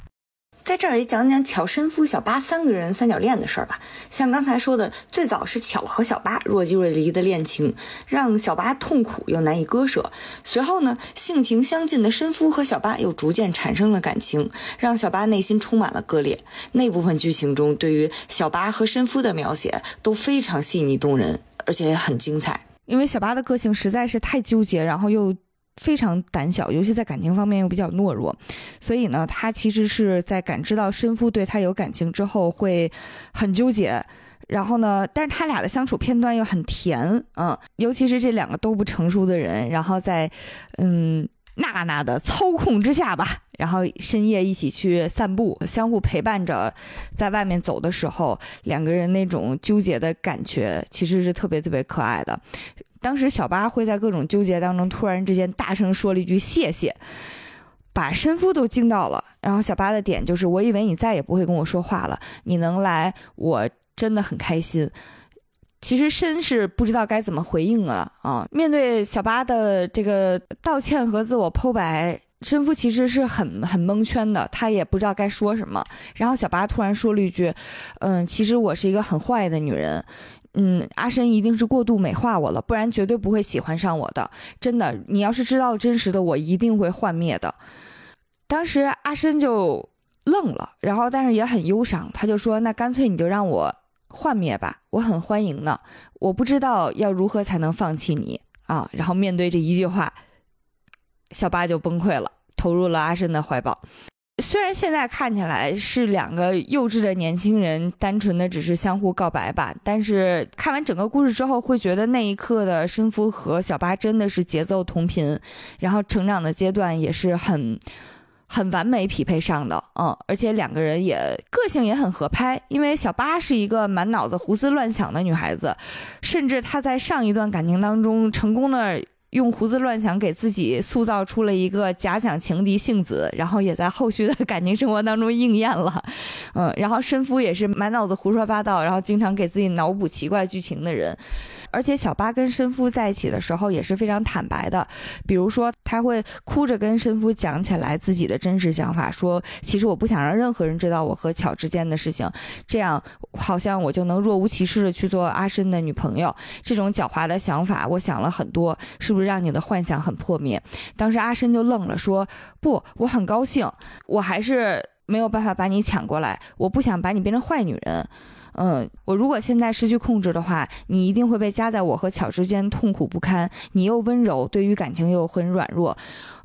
在这儿也讲讲巧、申夫、小八三个人三角恋的事儿吧。像刚才说的，最早是巧和小八若即若离的恋情，让小八痛苦又难以割舍。随后呢，性情相近的申夫和小八又逐渐产生了感情，让小八内心充满了割裂。那部分剧情中，对于小八和申夫的描写都非常细腻动人，而且很精彩。因为小八的个性实在是太纠结，然后又。非常胆小，尤其在感情方面又比较懦弱，所以呢，他其实是在感知到申夫对他有感情之后会很纠结，然后呢，但是他俩的相处片段又很甜，嗯，尤其是这两个都不成熟的人，然后在嗯娜娜的操控之下吧，然后深夜一起去散步，相互陪伴着，在外面走的时候，两个人那种纠结的感觉其实是特别特别可爱的。当时小八会在各种纠结当中，突然之间大声说了一句“谢谢”，把申夫都惊到了。然后小八的点就是，我以为你再也不会跟我说话了，你能来，我真的很开心。其实申是不知道该怎么回应了啊。面对小八的这个道歉和自我剖白，申夫其实是很很蒙圈的，他也不知道该说什么。然后小八突然说了一句：“嗯，其实我是一个很坏的女人。”嗯，阿深一定是过度美化我了，不然绝对不会喜欢上我的。真的，你要是知道真实的我，一定会幻灭的。当时阿深就愣了，然后但是也很忧伤，他就说：“那干脆你就让我幻灭吧，我很欢迎呢。我不知道要如何才能放弃你啊。”然后面对这一句话，小八就崩溃了，投入了阿深的怀抱。虽然现在看起来是两个幼稚的年轻人，单纯的只是相互告白吧，但是看完整个故事之后，会觉得那一刻的申夫和小八真的是节奏同频，然后成长的阶段也是很很完美匹配上的，嗯，而且两个人也个性也很合拍，因为小八是一个满脑子胡思乱想的女孩子，甚至她在上一段感情当中成功的。用胡思乱想给自己塑造出了一个假想情敌性子，然后也在后续的感情生活当中应验了，嗯，然后申夫也是满脑子胡说八道，然后经常给自己脑补奇怪剧情的人。而且小八跟申夫在一起的时候也是非常坦白的，比如说他会哭着跟申夫讲起来自己的真实想法，说其实我不想让任何人知道我和巧之间的事情，这样好像我就能若无其事的去做阿申的女朋友。这种狡猾的想法，我想了很多，是不是让你的幻想很破灭？当时阿申就愣了，说不，我很高兴，我还是没有办法把你抢过来，我不想把你变成坏女人。嗯，我如果现在失去控制的话，你一定会被夹在我和巧之间，痛苦不堪。你又温柔，对于感情又很软弱，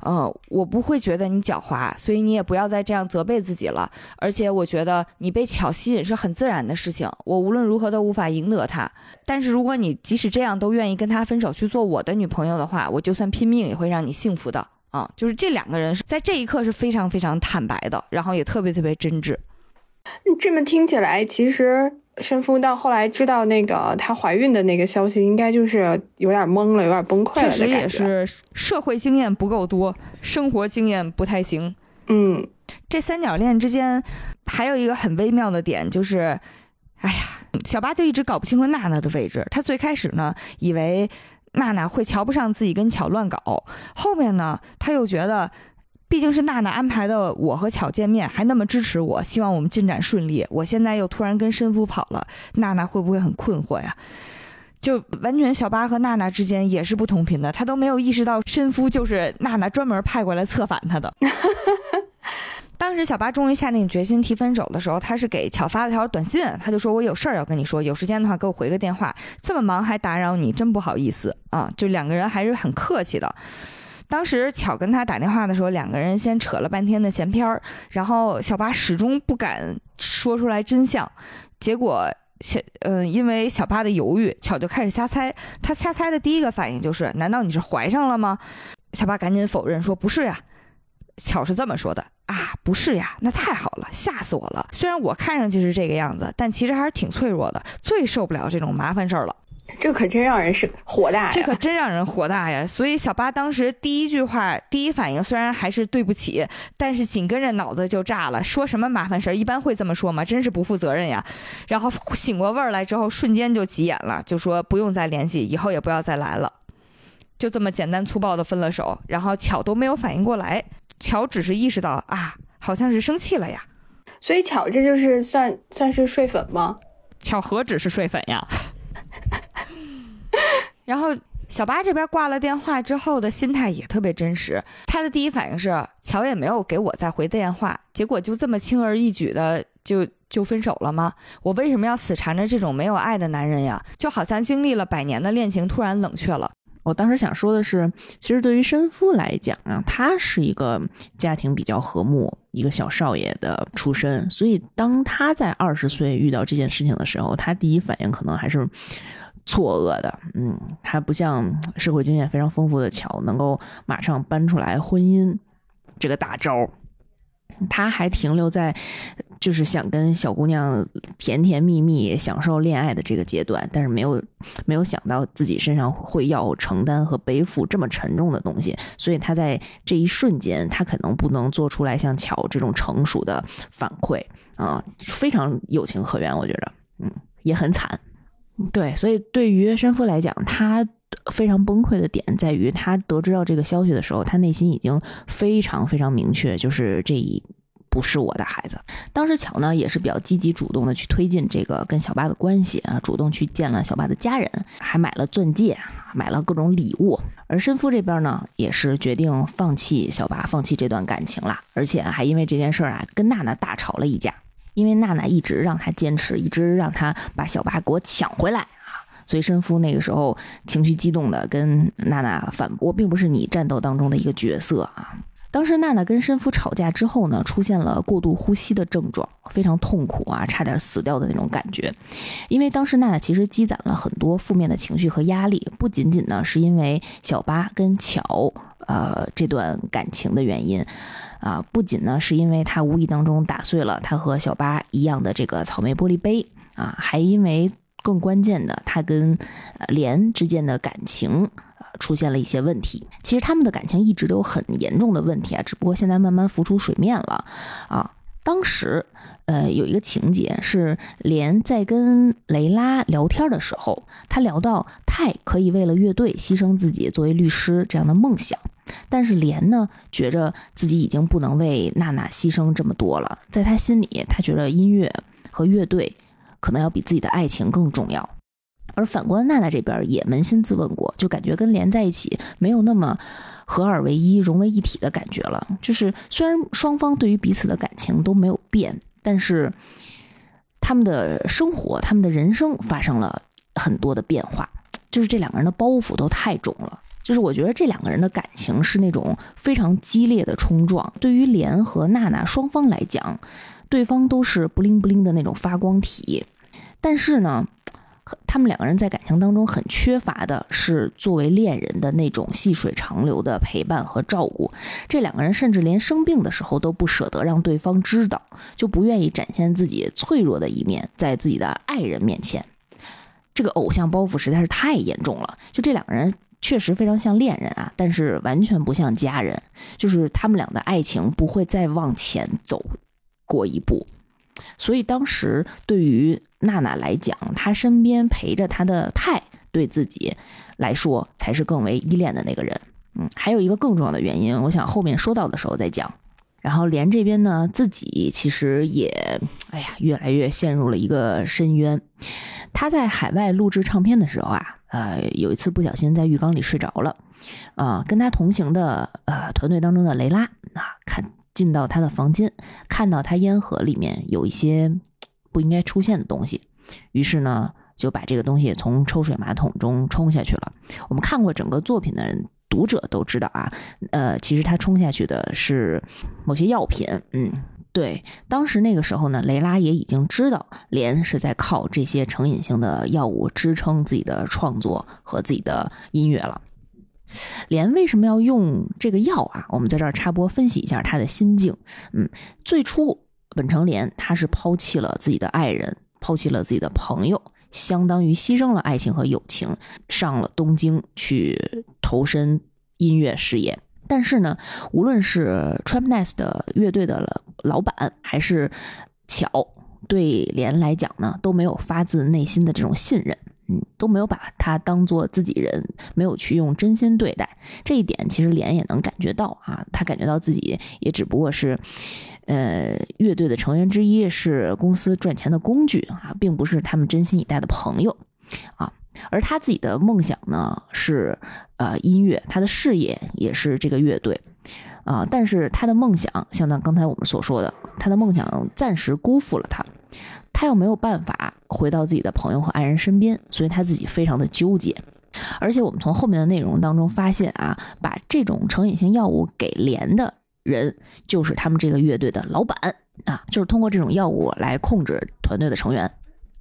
呃，我不会觉得你狡猾，所以你也不要再这样责备自己了。而且我觉得你被巧吸引是很自然的事情，我无论如何都无法赢得他。但是如果你即使这样都愿意跟他分手去做我的女朋友的话，我就算拼命也会让你幸福的啊！就是这两个人是在这一刻是非常非常坦白的，然后也特别特别真挚。这么听起来，其实申夫到后来知道那个她怀孕的那个消息，应该就是有点懵了，有点崩溃了。确实也是社会经验不够多，生活经验不太行。嗯，这三角恋之间还有一个很微妙的点，就是，哎呀，小八就一直搞不清楚娜娜的位置。他最开始呢，以为娜娜会瞧不上自己跟巧乱搞，后面呢，他又觉得，毕竟是娜娜安排的我和巧见面，还那么支持我，希望我们进展顺利。我现在又突然跟申夫跑了，娜娜会不会很困惑呀？就完全小八和娜娜之间也是不同频的，他都没有意识到申夫就是娜娜专门派过来策反他的。当时小八终于下定决心提分手的时候，他是给巧发了条短信，他就说：“我有事儿要跟你说，有时间的话给我回个电话。这么忙还打扰你，真不好意思啊。”就两个人还是很客气的。当时巧跟他打电话的时候，两个人先扯了半天的闲篇儿，然后小八始终不敢说出来真相，结果。小嗯，因为小八的犹豫，巧就开始瞎猜。他瞎猜的第一个反应就是：难道你是怀上了吗？小八赶紧否认说：不是呀。巧是这么说的啊，不是呀，那太好了，吓死我了。虽然我看上去是这个样子，但其实还是挺脆弱的，最受不了这种麻烦事儿了。这可真让人是火大呀！这可真让人火大呀！所以小八当时第一句话、第一反应虽然还是对不起，但是紧跟着脑子就炸了，说什么麻烦事儿，一般会这么说吗？真是不负责任呀！然后醒过味儿来之后，瞬间就急眼了，就说不用再联系，以后也不要再来了，就这么简单粗暴的分了手。然后巧都没有反应过来，巧只是意识到啊，好像是生气了呀。所以巧这就是算算是睡粉吗？巧何止是睡粉呀！然后小八这边挂了电话之后的心态也特别真实，他的第一反应是乔也没有给我再回电话，结果就这么轻而易举的就就分手了吗？我为什么要死缠着这种没有爱的男人呀？就好像经历了百年的恋情突然冷却了。我当时想说的是，其实对于申夫来讲啊，他是一个家庭比较和睦、一个小少爷的出身，所以当他在二十岁遇到这件事情的时候，他第一反应可能还是。错愕的，嗯，他不像社会经验非常丰富的乔，能够马上搬出来婚姻这个大招他还停留在就是想跟小姑娘甜甜蜜蜜享受恋爱的这个阶段，但是没有没有想到自己身上会要承担和背负这么沉重的东西，所以他在这一瞬间，他可能不能做出来像乔这种成熟的反馈啊，非常有情可原，我觉得，嗯，也很惨。对，所以对于申夫来讲，他非常崩溃的点在于，他得知到这个消息的时候，他内心已经非常非常明确，就是这一不是我的孩子。当时巧呢也是比较积极主动的去推进这个跟小八的关系啊，主动去见了小八的家人，还买了钻戒，买了各种礼物。而申夫这边呢，也是决定放弃小八，放弃这段感情了，而且还因为这件事儿啊，跟娜娜大吵了一架。因为娜娜一直让他坚持，一直让他把小八给我抢回来啊，所以申夫那个时候情绪激动的跟娜娜反驳，并不是你战斗当中的一个角色啊。当时娜娜跟申夫吵架之后呢，出现了过度呼吸的症状，非常痛苦啊，差点死掉的那种感觉。因为当时娜娜其实积攒了很多负面的情绪和压力，不仅仅呢是因为小八跟巧呃这段感情的原因。啊，不仅呢是因为他无意当中打碎了他和小八一样的这个草莓玻璃杯啊，还因为更关键的，他跟莲之间的感情啊出现了一些问题。其实他们的感情一直都有很严重的问题啊，只不过现在慢慢浮出水面了啊。当时呃有一个情节是莲在跟雷拉聊天的时候，他聊到泰可以为了乐队牺牲自己作为律师这样的梦想。但是莲呢，觉着自己已经不能为娜娜牺牲这么多了，在他心里，他觉得音乐和乐队可能要比自己的爱情更重要。而反观娜娜这边也扪心自问过，就感觉跟莲在一起没有那么合二为一、融为一体的感觉了。就是虽然双方对于彼此的感情都没有变，但是他们的生活、他们的人生发生了很多的变化，就是这两个人的包袱都太重了。就是我觉得这两个人的感情是那种非常激烈的冲撞。对于莲和娜娜双方来讲，对方都是不灵不灵的那种发光体。但是呢，他们两个人在感情当中很缺乏的是作为恋人的那种细水长流的陪伴和照顾。这两个人甚至连生病的时候都不舍得让对方知道，就不愿意展现自己脆弱的一面在自己的爱人面前。这个偶像包袱实在是太严重了。就这两个人。确实非常像恋人啊，但是完全不像家人。就是他们俩的爱情不会再往前走过一步。所以当时对于娜娜来讲，她身边陪着她的泰，对自己来说才是更为依恋的那个人。嗯，还有一个更重要的原因，我想后面说到的时候再讲。然后连这边呢，自己其实也，哎呀，越来越陷入了一个深渊。他在海外录制唱片的时候啊，呃，有一次不小心在浴缸里睡着了，啊，跟他同行的呃团队当中的雷拉啊，看进到他的房间，看到他烟盒里面有一些不应该出现的东西，于是呢就把这个东西从抽水马桶中冲下去了。我们看过整个作品的人。读者都知道啊，呃，其实他冲下去的是某些药品，嗯，对。当时那个时候呢，雷拉也已经知道莲是在靠这些成瘾性的药物支撑自己的创作和自己的音乐了。莲为什么要用这个药啊？我们在这儿插播分析一下他的心境。嗯，最初本城莲他是抛弃了自己的爱人，抛弃了自己的朋友。相当于牺牲了爱情和友情，上了东京去投身音乐事业。但是呢，无论是 Trampnest 乐队的老板，还是巧对莲来讲呢，都没有发自内心的这种信任。嗯，都没有把他当做自己人，没有去用真心对待。这一点其实莲也能感觉到啊，他感觉到自己也只不过是，呃，乐队的成员之一，是公司赚钱的工具啊，并不是他们真心以待的朋友啊。而他自己的梦想呢，是呃音乐，他的事业也是这个乐队啊。但是他的梦想，像那刚才我们所说的，他的梦想暂时辜负了他。他又没有办法回到自己的朋友和爱人身边，所以他自己非常的纠结。而且我们从后面的内容当中发现啊，把这种成瘾性药物给连的人，就是他们这个乐队的老板啊，就是通过这种药物来控制团队的成员。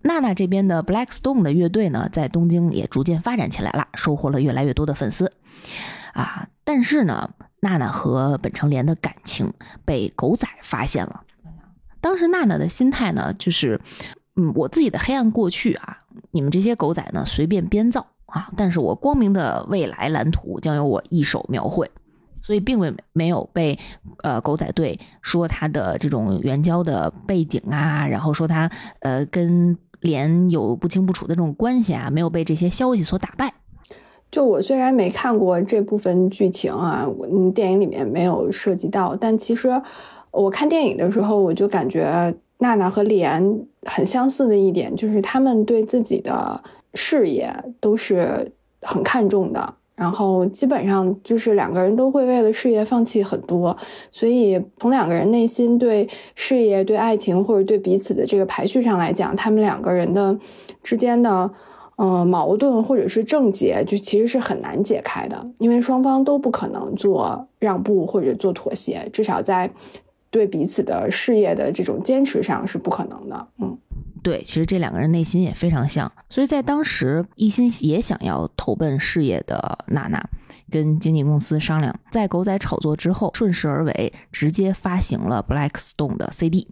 娜娜这边的 Black Stone 的乐队呢，在东京也逐渐发展起来了，收获了越来越多的粉丝啊。但是呢，娜娜和本城莲的感情被狗仔发现了。当时娜娜的心态呢，就是，嗯，我自己的黑暗过去啊，你们这些狗仔呢随便编造啊，但是我光明的未来蓝图将由我一手描绘，所以并未没有被呃狗仔队说他的这种援交的背景啊，然后说他呃跟莲有不清不楚的这种关系啊，没有被这些消息所打败。就我虽然没看过这部分剧情啊，嗯，电影里面没有涉及到，但其实。我看电影的时候，我就感觉娜娜和莲很相似的一点，就是他们对自己的事业都是很看重的，然后基本上就是两个人都会为了事业放弃很多，所以从两个人内心对事业、对爱情或者对彼此的这个排序上来讲，他们两个人的之间的嗯矛盾或者是症结，就其实是很难解开的，因为双方都不可能做让步或者做妥协，至少在。对彼此的事业的这种坚持上是不可能的，嗯，对，其实这两个人内心也非常像，所以在当时一心也想要投奔事业的娜娜，跟经纪公司商量，在狗仔炒作之后，顺势而为，直接发行了 Black Stone 的 CD，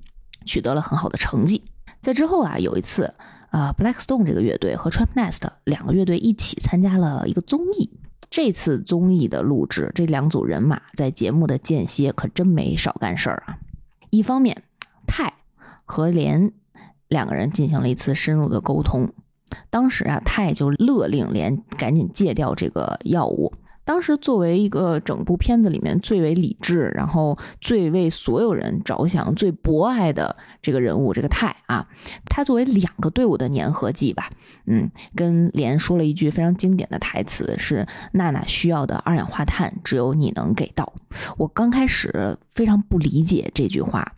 取得了很好的成绩。在之后啊，有一次啊，Black Stone 这个乐队和 Trap Nest 两个乐队一起参加了一个综艺。这次综艺的录制，这两组人马在节目的间歇可真没少干事儿啊！一方面，泰和莲两个人进行了一次深入的沟通，当时啊，泰就勒令莲赶紧戒掉这个药物。当时作为一个整部片子里面最为理智，然后最为所有人着想、最博爱的这个人物，这个泰啊，他作为两个队伍的粘合剂吧，嗯，跟莲说了一句非常经典的台词，是娜娜需要的二氧化碳只有你能给到。我刚开始非常不理解这句话，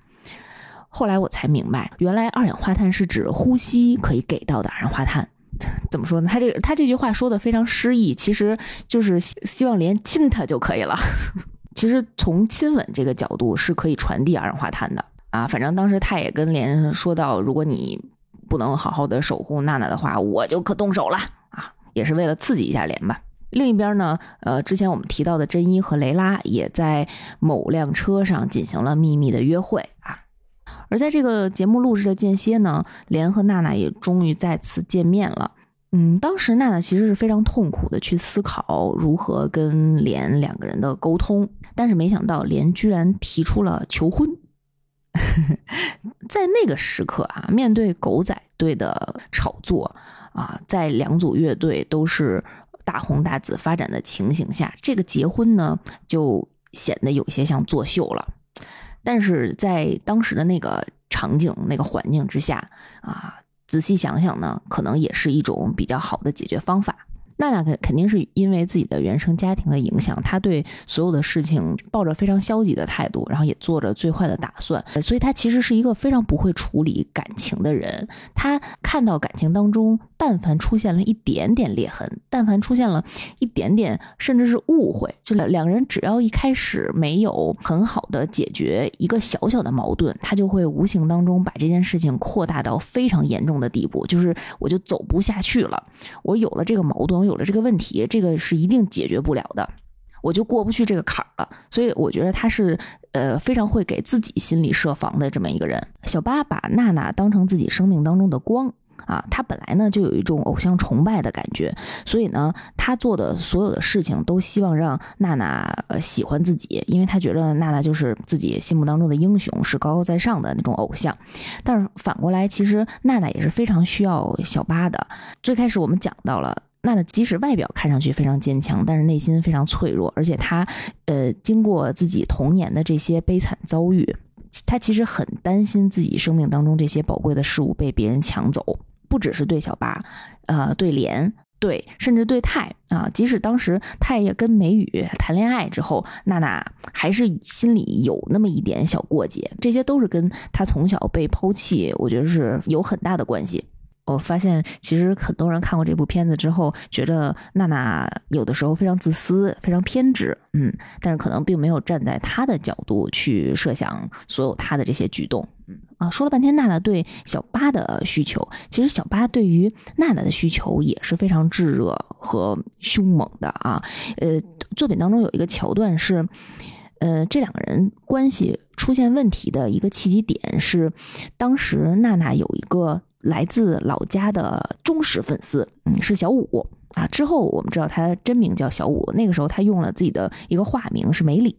后来我才明白，原来二氧化碳是指呼吸可以给到的二氧化碳。怎么说呢？他这个他这句话说的非常诗意，其实就是希望连亲他就可以了。其实从亲吻这个角度是可以传递二氧化碳的啊。反正当时他也跟莲说到，如果你不能好好的守护娜娜的话，我就可动手了啊，也是为了刺激一下莲吧。另一边呢，呃，之前我们提到的真一和雷拉也在某辆车上进行了秘密的约会啊。而在这个节目录制的间歇呢，莲和娜娜也终于再次见面了。嗯，当时娜娜其实是非常痛苦的去思考如何跟莲两个人的沟通，但是没想到莲居然提出了求婚。在那个时刻啊，面对狗仔队的炒作啊，在两组乐队都是大红大紫发展的情形下，这个结婚呢就显得有些像作秀了。但是在当时的那个场景、那个环境之下啊，仔细想想呢，可能也是一种比较好的解决方法。娜娜肯肯定是因为自己的原生家庭的影响，她对所有的事情抱着非常消极的态度，然后也做着最坏的打算，所以她其实是一个非常不会处理感情的人。她看到感情当中，但凡出现了一点点裂痕，但凡出现了一点点，甚至是误会，就两两个人只要一开始没有很好的解决一个小小的矛盾，他就会无形当中把这件事情扩大到非常严重的地步，就是我就走不下去了，我有了这个矛盾。我有了这个问题，这个是一定解决不了的，我就过不去这个坎儿了。所以我觉得他是呃非常会给自己心理设防的这么一个人。小八把娜娜当成自己生命当中的光啊，他本来呢就有一种偶像崇拜的感觉，所以呢他做的所有的事情都希望让娜娜呃喜欢自己，因为他觉得娜娜就是自己心目当中的英雄，是高高在上的那种偶像。但是反过来，其实娜娜也是非常需要小八的。最开始我们讲到了。娜娜即使外表看上去非常坚强，但是内心非常脆弱，而且她，呃，经过自己童年的这些悲惨遭遇，他其实很担心自己生命当中这些宝贵的事物被别人抢走，不只是对小八，呃，对莲，对，甚至对泰啊，即使当时泰也跟美宇谈恋爱之后，娜娜还是心里有那么一点小过节，这些都是跟她从小被抛弃，我觉得是有很大的关系。我发现，其实很多人看过这部片子之后，觉得娜娜有的时候非常自私、非常偏执，嗯，但是可能并没有站在她的角度去设想所有她的这些举动，嗯啊，说了半天娜娜对小八的需求，其实小八对于娜娜的需求也是非常炙热和凶猛的啊。呃，作品当中有一个桥段是，呃，这两个人关系出现问题的一个契机点是，当时娜娜有一个。来自老家的忠实粉丝，嗯，是小五啊。之后我们知道他真名叫小五，那个时候他用了自己的一个化名是梅里。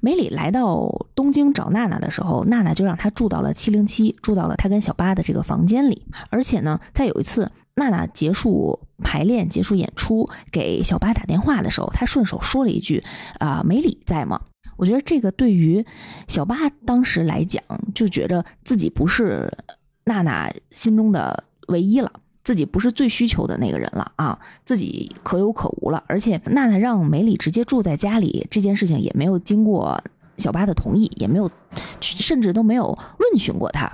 梅里来到东京找娜娜的时候，娜娜就让他住到了七零七，住到了他跟小八的这个房间里。而且呢，在有一次娜娜结束排练、结束演出，给小八打电话的时候，他顺手说了一句：“啊，梅里在吗？”我觉得这个对于小八当时来讲，就觉得自己不是。娜娜心中的唯一了，自己不是最需求的那个人了啊，自己可有可无了。而且娜娜让梅里直接住在家里这件事情也没有经过小八的同意，也没有，甚至都没有问询过他。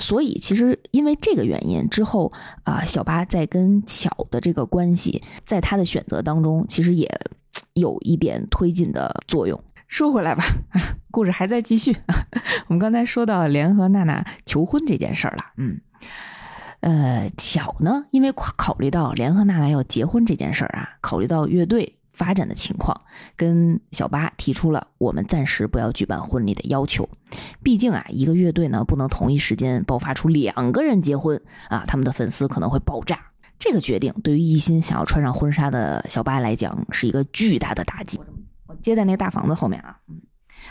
所以其实因为这个原因之后啊，小八在跟巧的这个关系，在他的选择当中，其实也有一点推进的作用。说回来吧，故事还在继续。我们刚才说到联合娜娜求婚这件事儿了，嗯，呃，巧呢，因为考虑到联合娜娜要结婚这件事儿啊，考虑到乐队发展的情况，跟小八提出了我们暂时不要举办婚礼的要求。毕竟啊，一个乐队呢不能同一时间爆发出两个人结婚啊，他们的粉丝可能会爆炸。这个决定对于一心想要穿上婚纱的小八来讲，是一个巨大的打击。接在那大房子后面啊，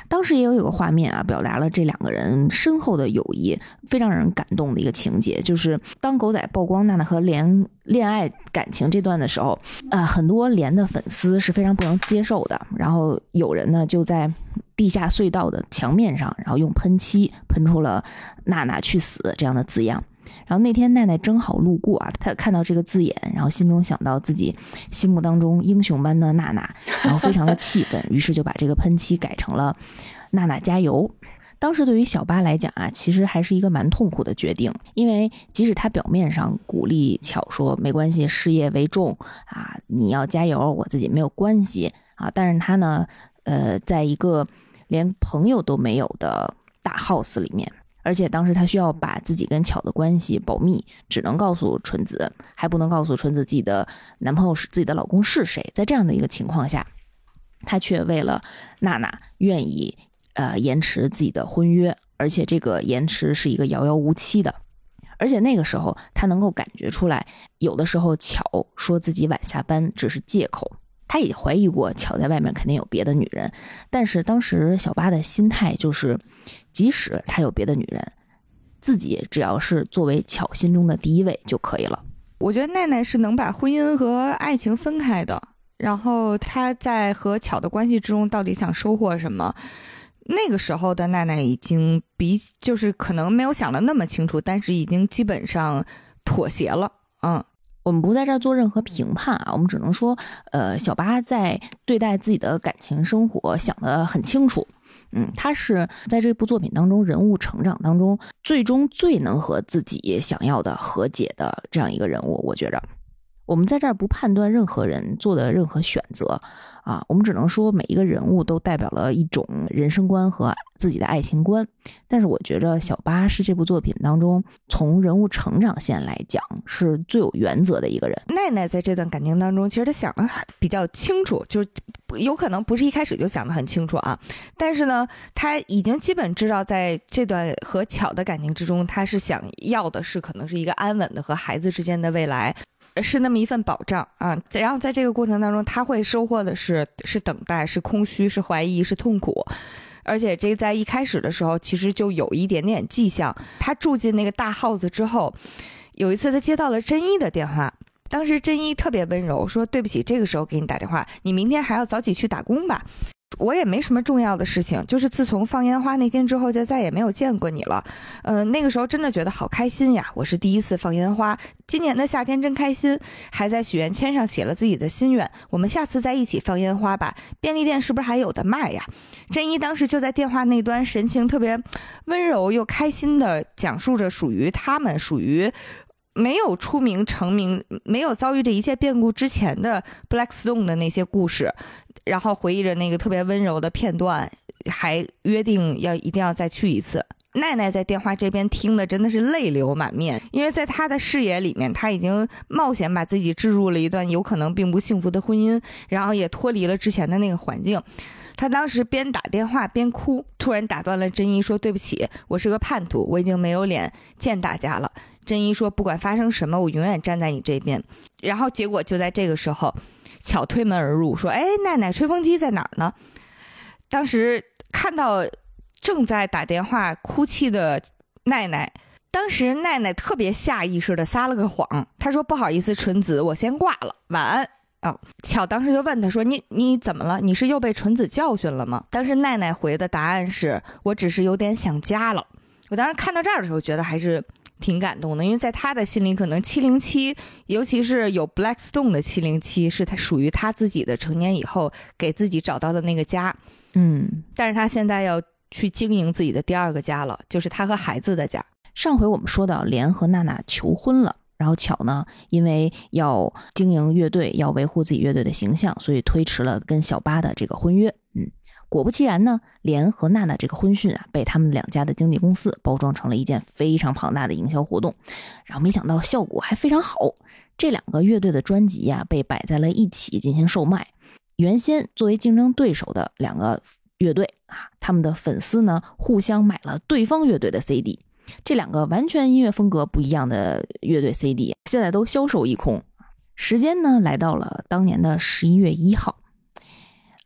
当时也有有个画面啊，表达了这两个人深厚的友谊，非常让人感动的一个情节，就是当狗仔曝光娜娜和莲恋爱感情这段的时候，呃，很多莲的粉丝是非常不能接受的，然后有人呢就在地下隧道的墙面上，然后用喷漆喷出了“娜娜去死”这样的字样。然后那天奈奈正好路过啊，她看到这个字眼，然后心中想到自己心目当中英雄般的娜娜，然后非常的气愤，于是就把这个喷漆改成了“娜娜加油”。当时对于小八来讲啊，其实还是一个蛮痛苦的决定，因为即使他表面上鼓励巧说没关系，事业为重啊，你要加油，我自己没有关系啊，但是他呢，呃，在一个连朋友都没有的大 house 里面。而且当时他需要把自己跟巧的关系保密，只能告诉纯子，还不能告诉纯子自己的男朋友是自己的老公是谁。在这样的一个情况下，他却为了娜娜愿意呃延迟自己的婚约，而且这个延迟是一个遥遥无期的。而且那个时候他能够感觉出来，有的时候巧说自己晚下班只是借口，他也怀疑过巧在外面肯定有别的女人，但是当时小八的心态就是，即使他有别的女人，自己只要是作为巧心中的第一位就可以了。我觉得奈奈是能把婚姻和爱情分开的，然后他在和巧的关系之中到底想收获什么？那个时候的奈奈已经比就是可能没有想的那么清楚，但是已经基本上妥协了。嗯，我们不在这儿做任何评判啊，我们只能说，呃，小八在对待自己的感情生活想得很清楚。嗯，他是在这部作品当中人物成长当中最终最能和自己想要的和解的这样一个人物。我觉着，我们在这儿不判断任何人做的任何选择。啊，我们只能说每一个人物都代表了一种人生观和自己的爱情观。但是我觉着小八是这部作品当中从人物成长线来讲是最有原则的一个人。奈奈在这段感情当中，其实她想的比较清楚，就是有可能不是一开始就想的很清楚啊。但是呢，他已经基本知道在这段和巧的感情之中，他是想要的是可能是一个安稳的和孩子之间的未来。是那么一份保障啊，然后在这个过程当中，他会收获的是是等待，是空虚，是怀疑，是痛苦，而且这在一开始的时候，其实就有一点点迹象。他住进那个大 house 之后，有一次他接到了真一的电话，当时真一特别温柔，说对不起，这个时候给你打电话，你明天还要早起去打工吧。我也没什么重要的事情，就是自从放烟花那天之后，就再也没有见过你了。嗯，那个时候真的觉得好开心呀！我是第一次放烟花，今年的夏天真开心，还在许愿签上写了自己的心愿。我们下次再一起放烟花吧。便利店是不是还有的卖呀？真一当时就在电话那端，神情特别温柔又开心的讲述着属于他们、属于没有出名成名、没有遭遇这一切变故之前的 Black Stone 的那些故事。然后回忆着那个特别温柔的片段，还约定要一定要再去一次。奈奈在电话这边听的真的是泪流满面，因为在他的视野里面，他已经冒险把自己置入了一段有可能并不幸福的婚姻，然后也脱离了之前的那个环境。他当时边打电话边哭，突然打断了真一说：“对不起，我是个叛徒，我已经没有脸见大家了。”真一说：“不管发生什么，我永远站在你这边。”然后结果就在这个时候。巧推门而入，说：“哎，奈奈，吹风机在哪儿呢？”当时看到正在打电话哭泣的奈奈，当时奈奈特别下意识的撒了个谎，她说：“不好意思，纯子，我先挂了，晚安。”哦，巧当时就问他说：“你你怎么了？你是又被纯子教训了吗？”当时奈奈回的答案是：“我只是有点想家了。”我当时看到这儿的时候，觉得还是。挺感动的，因为在他的心里，可能七零七，尤其是有 Blackstone 的七零七，是他属于他自己的成年以后给自己找到的那个家。嗯，但是他现在要去经营自己的第二个家了，就是他和孩子的家。上回我们说到，莲和娜娜求婚了，然后巧呢，因为要经营乐队，要维护自己乐队的形象，所以推迟了跟小八的这个婚约。果不其然呢，莲和娜娜这个婚讯啊，被他们两家的经纪公司包装成了一件非常庞大的营销活动，然后没想到效果还非常好。这两个乐队的专辑呀，被摆在了一起进行售卖。原先作为竞争对手的两个乐队啊，他们的粉丝呢，互相买了对方乐队的 CD。这两个完全音乐风格不一样的乐队 CD，现在都销售一空。时间呢，来到了当年的十一月一号。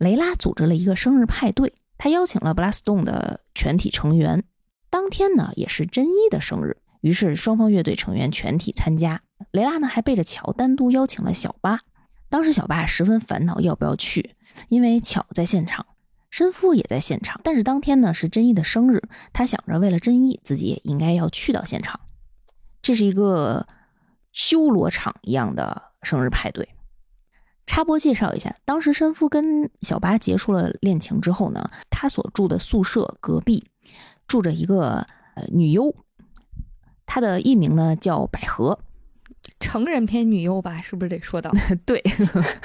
雷拉组织了一个生日派对，他邀请了 Blastone 的全体成员。当天呢，也是真一的生日，于是双方乐队成员全体参加。雷拉呢，还背着乔单独邀请了小巴。当时小巴十分烦恼要不要去，因为巧在现场，申夫也在现场。但是当天呢是真一的生日，他想着为了真一，自己也应该要去到现场。这是一个修罗场一样的生日派对。插播介绍一下，当时申夫跟小八结束了恋情之后呢，他所住的宿舍隔壁住着一个呃女优，她的艺名呢叫百合，成人片女优吧，是不是得说到？对，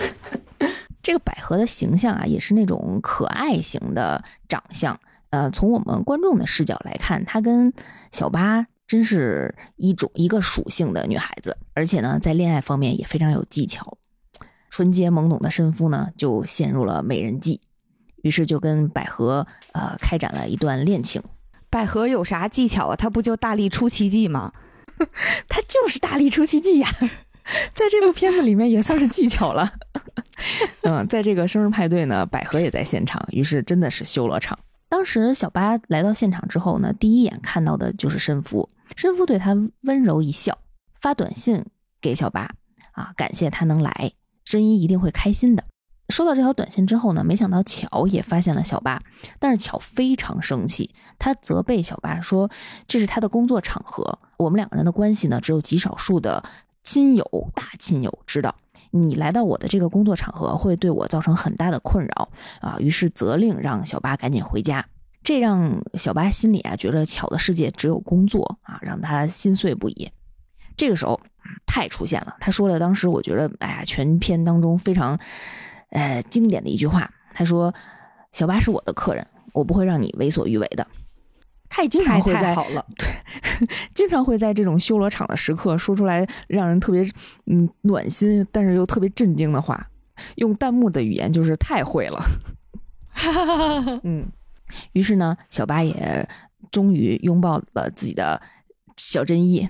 这个百合的形象啊，也是那种可爱型的长相。呃，从我们观众的视角来看，她跟小八真是一种一个属性的女孩子，而且呢，在恋爱方面也非常有技巧。纯洁懵懂的申夫呢，就陷入了美人计，于是就跟百合呃开展了一段恋情。百合有啥技巧啊？她不就大力出奇迹吗？她就是大力出奇迹呀，在这部片子里面也算是技巧了。嗯，在这个生日派对呢，百合也在现场，于是真的是修罗场。当时小八来到现场之后呢，第一眼看到的就是申夫，申夫对他温柔一笑，发短信给小八啊，感谢他能来，真一一定会开心的。收到这条短信之后呢，没想到巧也发现了小八，但是巧非常生气，他责备小八说：“这是他的工作场合，我们两个人的关系呢，只有极少数的亲友、大亲友知道。你来到我的这个工作场合，会对我造成很大的困扰啊。”于是责令让小八赶紧回家，这让小八心里啊觉得巧的世界只有工作啊，让他心碎不已。这个时候，泰出现了，他说了当时我觉得哎呀，全片当中非常。呃，经典的一句话，他说：“小八是我的客人，我不会让你为所欲为的。”他也经常会在好了，对，经常会在这种修罗场的时刻说出来让人特别嗯暖心，但是又特别震惊的话。用弹幕的语言就是太会了。嗯，于是呢，小八也终于拥抱了自己的小真一。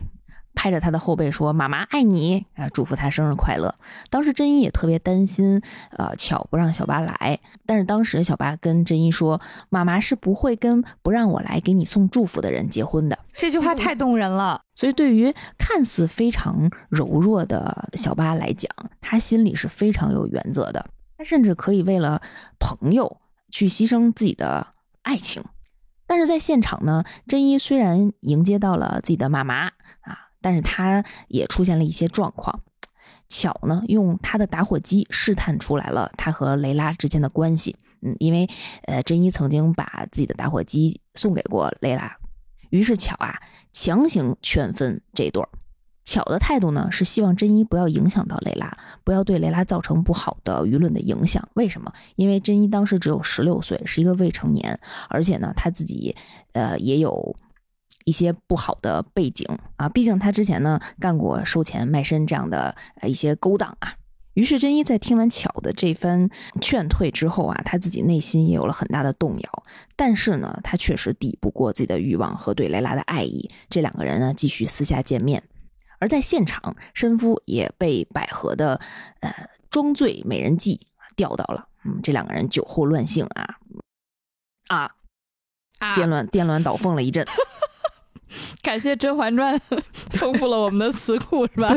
拍着他的后背说：“妈妈爱你啊，祝福他生日快乐。”当时真一也特别担心，呃，巧不让小八来。但是当时小八跟真一说：“妈妈是不会跟不让我来给你送祝福的人结婚的。”这句话太动人了。所以对于看似非常柔弱的小八来讲，他心里是非常有原则的。他甚至可以为了朋友去牺牲自己的爱情。但是在现场呢，真一虽然迎接到了自己的妈妈啊。但是他也出现了一些状况，巧呢用他的打火机试探出来了他和雷拉之间的关系。嗯，因为呃真一曾经把自己的打火机送给过雷拉，于是巧啊强行劝分这一对儿。巧的态度呢是希望真一不要影响到雷拉，不要对雷拉造成不好的舆论的影响。为什么？因为真一当时只有十六岁，是一个未成年，而且呢他自己呃也有。一些不好的背景啊，毕竟他之前呢干过收钱卖身这样的呃一些勾当啊。于是真一在听完巧的这番劝退之后啊，他自己内心也有了很大的动摇。但是呢，他确实抵不过自己的欲望和对雷拉的爱意。这两个人呢继续私下见面，而在现场，申夫也被百合的呃装醉美人计钓到了。嗯，这两个人酒后乱性啊啊啊，颠鸾颠鸾倒凤了一阵。感谢《甄嬛传》丰富了我们的词库，是吧？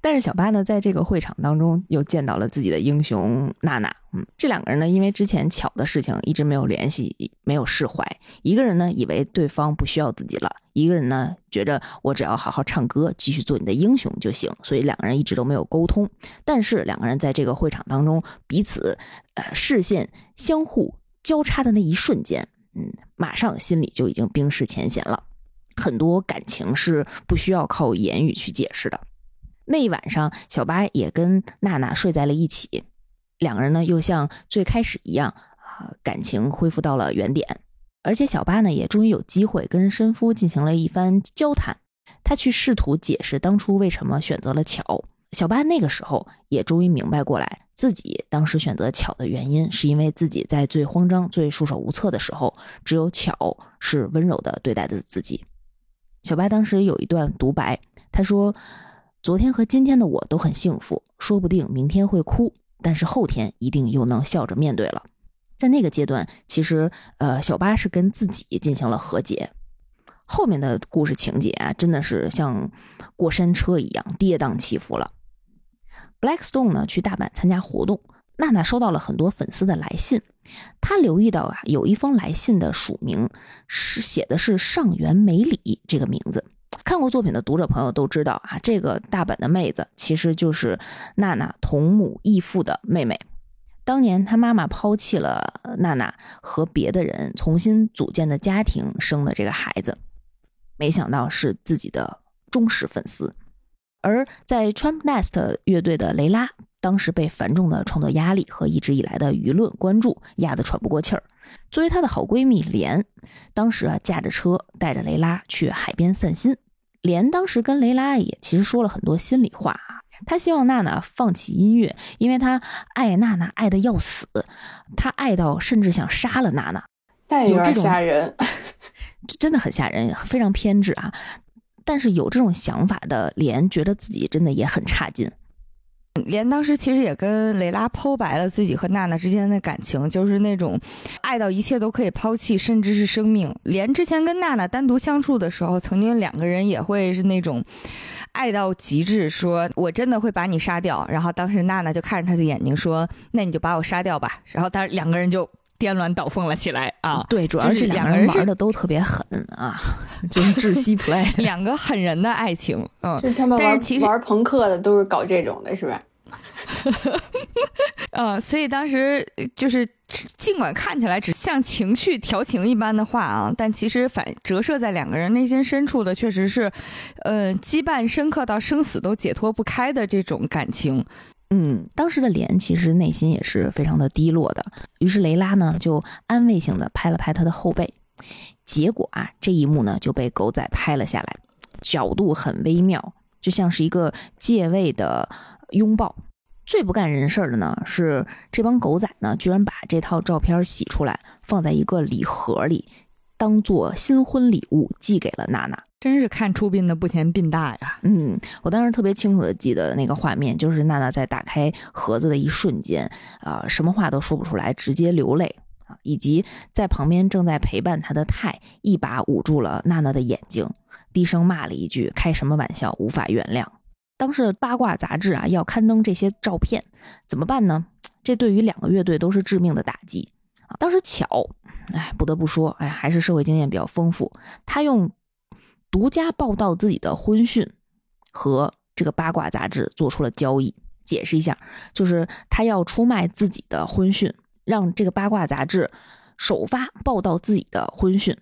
但是小八呢，在这个会场当中又见到了自己的英雄娜娜。嗯，这两个人呢，因为之前巧的事情一直没有联系，没有释怀。一个人呢，以为对方不需要自己了；一个人呢，觉着我只要好好唱歌，继续做你的英雄就行。所以两个人一直都没有沟通。但是两个人在这个会场当中，彼此呃视线相互交叉的那一瞬间，嗯，马上心里就已经冰释前嫌了。很多感情是不需要靠言语去解释的。那一晚上，小八也跟娜娜睡在了一起，两个人呢又像最开始一样啊，感情恢复到了原点。而且小八呢也终于有机会跟申夫进行了一番交谈，他去试图解释当初为什么选择了巧。小八那个时候也终于明白过来，自己当时选择巧的原因，是因为自己在最慌张、最束手无策的时候，只有巧是温柔的对待的自己。小八当时有一段独白，他说：“昨天和今天的我都很幸福，说不定明天会哭，但是后天一定又能笑着面对了。”在那个阶段，其实呃，小八是跟自己进行了和解。后面的故事情节啊，真的是像过山车一样跌宕起伏了。Blackstone 呢去大阪参加活动，娜娜收到了很多粉丝的来信。她留意到啊，有一封来信的署名是写的是上原美里这个名字。看过作品的读者朋友都知道啊，这个大阪的妹子其实就是娜娜同母异父的妹妹。当年她妈妈抛弃了娜娜，和别的人重新组建的家庭生的这个孩子，没想到是自己的忠实粉丝。而在 Trump Nest 乐队的雷拉。当时被繁重的创作压力和一直以来的舆论关注压得喘不过气儿。作为她的好闺蜜莲，当时啊驾着车带着雷拉去海边散心。莲当时跟雷拉也其实说了很多心里话啊，她希望娜娜放弃音乐，因为她爱娜娜爱的要死，她爱到甚至想杀了娜娜。但有点吓人，这 真的很吓人，非常偏执啊。但是有这种想法的莲，觉得自己真的也很差劲。连当时其实也跟雷拉剖白了自己和娜娜之间的感情，就是那种爱到一切都可以抛弃，甚至是生命。连之前跟娜娜单独相处的时候，曾经两个人也会是那种爱到极致，说我真的会把你杀掉。然后当时娜娜就看着他的眼睛说：“那你就把我杀掉吧。”然后当时两个人就。颠鸾倒凤了起来啊！对，主要是两个人玩的都特别狠啊，就是窒息 play，两个狠人的爱情，嗯，就是他们玩玩朋克的都是搞这种的，是吧？嗯，所以当时就是尽管看起来只像情绪调情一般的话啊，但其实反折射在两个人内心深处的，确实是，呃，羁绊深刻到生死都解脱不开的这种感情。嗯，当时的莲其实内心也是非常的低落的。于是雷拉呢就安慰性的拍了拍他的后背，结果啊这一幕呢就被狗仔拍了下来，角度很微妙，就像是一个借位的拥抱。最不干人事的呢是这帮狗仔呢，居然把这套照片洗出来，放在一个礼盒里，当做新婚礼物寄给了娜娜。真是看出殡的不嫌殡大呀！嗯，我当时特别清楚的记得那个画面，就是娜娜在打开盒子的一瞬间，啊，什么话都说不出来，直接流泪啊，以及在旁边正在陪伴她的泰一把捂住了娜娜的眼睛，低声骂了一句：“开什么玩笑，无法原谅。”当时的八卦杂志啊要刊登这些照片，怎么办呢？这对于两个乐队都是致命的打击啊！当时巧，哎，不得不说，哎，还是社会经验比较丰富，他用。独家报道自己的婚讯，和这个八卦杂志做出了交易。解释一下，就是他要出卖自己的婚讯，让这个八卦杂志首发报道自己的婚讯，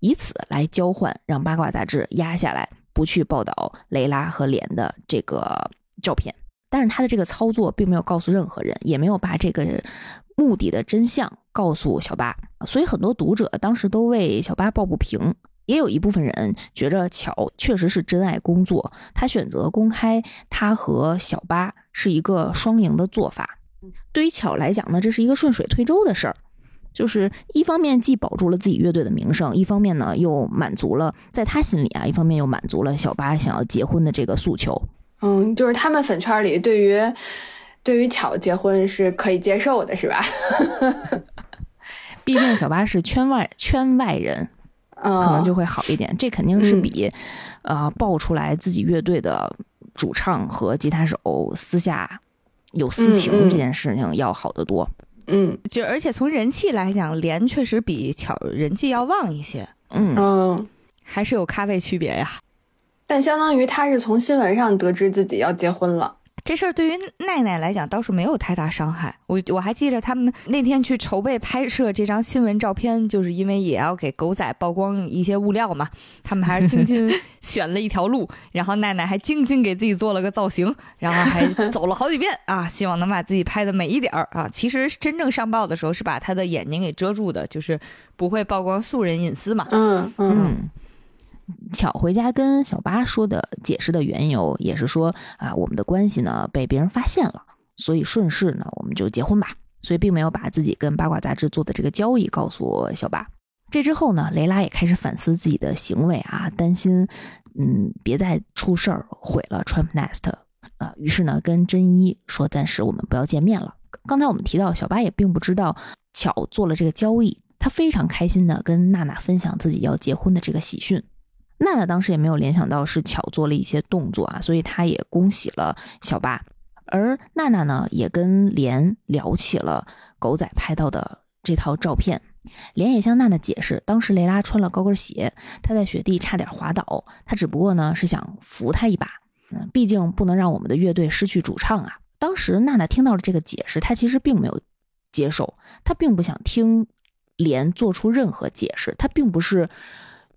以此来交换让八卦杂志压下来，不去报道雷拉和莲的这个照片。但是他的这个操作并没有告诉任何人，也没有把这个目的的真相告诉小八，所以很多读者当时都为小八抱不平。也有一部分人觉着巧确实是真爱工作，他选择公开他和小八是一个双赢的做法。对于巧来讲呢，这是一个顺水推舟的事儿，就是一方面既保住了自己乐队的名声，一方面呢又满足了在他心里啊，一方面又满足了小八想要结婚的这个诉求。嗯，就是他们粉圈里对于对于巧结婚是可以接受的，是吧？毕竟小八是圈外圈外人。可能就会好一点，这肯定是比，呃，爆出来自己乐队的主唱和吉他手私下有私情这件事情要好得多。嗯，就而且从人气来讲，连确实比巧人气要旺一些。嗯嗯，还是有咖位区别呀。但相当于他是从新闻上得知自己要结婚了。这事儿对于奈奈来讲倒是没有太大伤害。我我还记着他们那天去筹备拍摄这张新闻照片，就是因为也要给狗仔曝光一些物料嘛。他们还是精心 选了一条路，然后奈奈还精心给自己做了个造型，然后还走了好几遍啊，希望能把自己拍的美一点儿啊。其实真正上报的时候是把他的眼睛给遮住的，就是不会曝光素人隐私嘛。嗯嗯。巧回家跟小八说的解释的缘由，也是说啊，我们的关系呢被别人发现了，所以顺势呢我们就结婚吧。所以并没有把自己跟八卦杂志做的这个交易告诉小八。这之后呢，雷拉也开始反思自己的行为啊，担心嗯别再出事儿毁了 Trump Nest 啊，于是呢跟真一说暂时我们不要见面了。刚才我们提到小八也并不知道巧做了这个交易，他非常开心的跟娜娜分享自己要结婚的这个喜讯。娜娜当时也没有联想到是巧做了一些动作啊，所以她也恭喜了小八。而娜娜呢，也跟莲聊起了狗仔拍到的这套照片。莲也向娜娜解释，当时雷拉穿了高跟鞋，她在雪地差点滑倒，她只不过呢是想扶她一把。嗯，毕竟不能让我们的乐队失去主唱啊。当时娜娜听到了这个解释，她其实并没有接受，她并不想听莲做出任何解释，她并不是。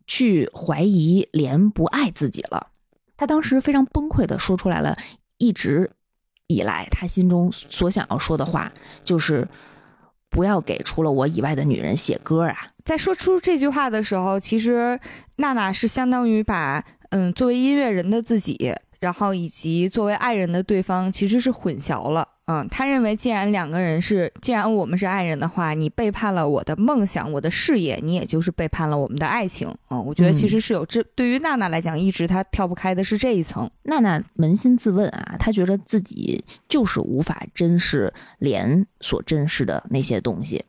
去怀疑莲不爱自己了，他当时非常崩溃的说出来了，一直以来他心中所想要说的话就是不要给除了我以外的女人写歌啊。在说出这句话的时候，其实娜娜是相当于把嗯作为音乐人的自己，然后以及作为爱人的对方其实是混淆了。嗯，他认为既然两个人是，既然我们是爱人的话，你背叛了我的梦想，我的事业，你也就是背叛了我们的爱情。嗯，我觉得其实是有这，对于娜娜来讲，一直她跳不开的是这一层。娜娜扪心自问啊，她觉得自己就是无法珍视莲所珍视的那些东西。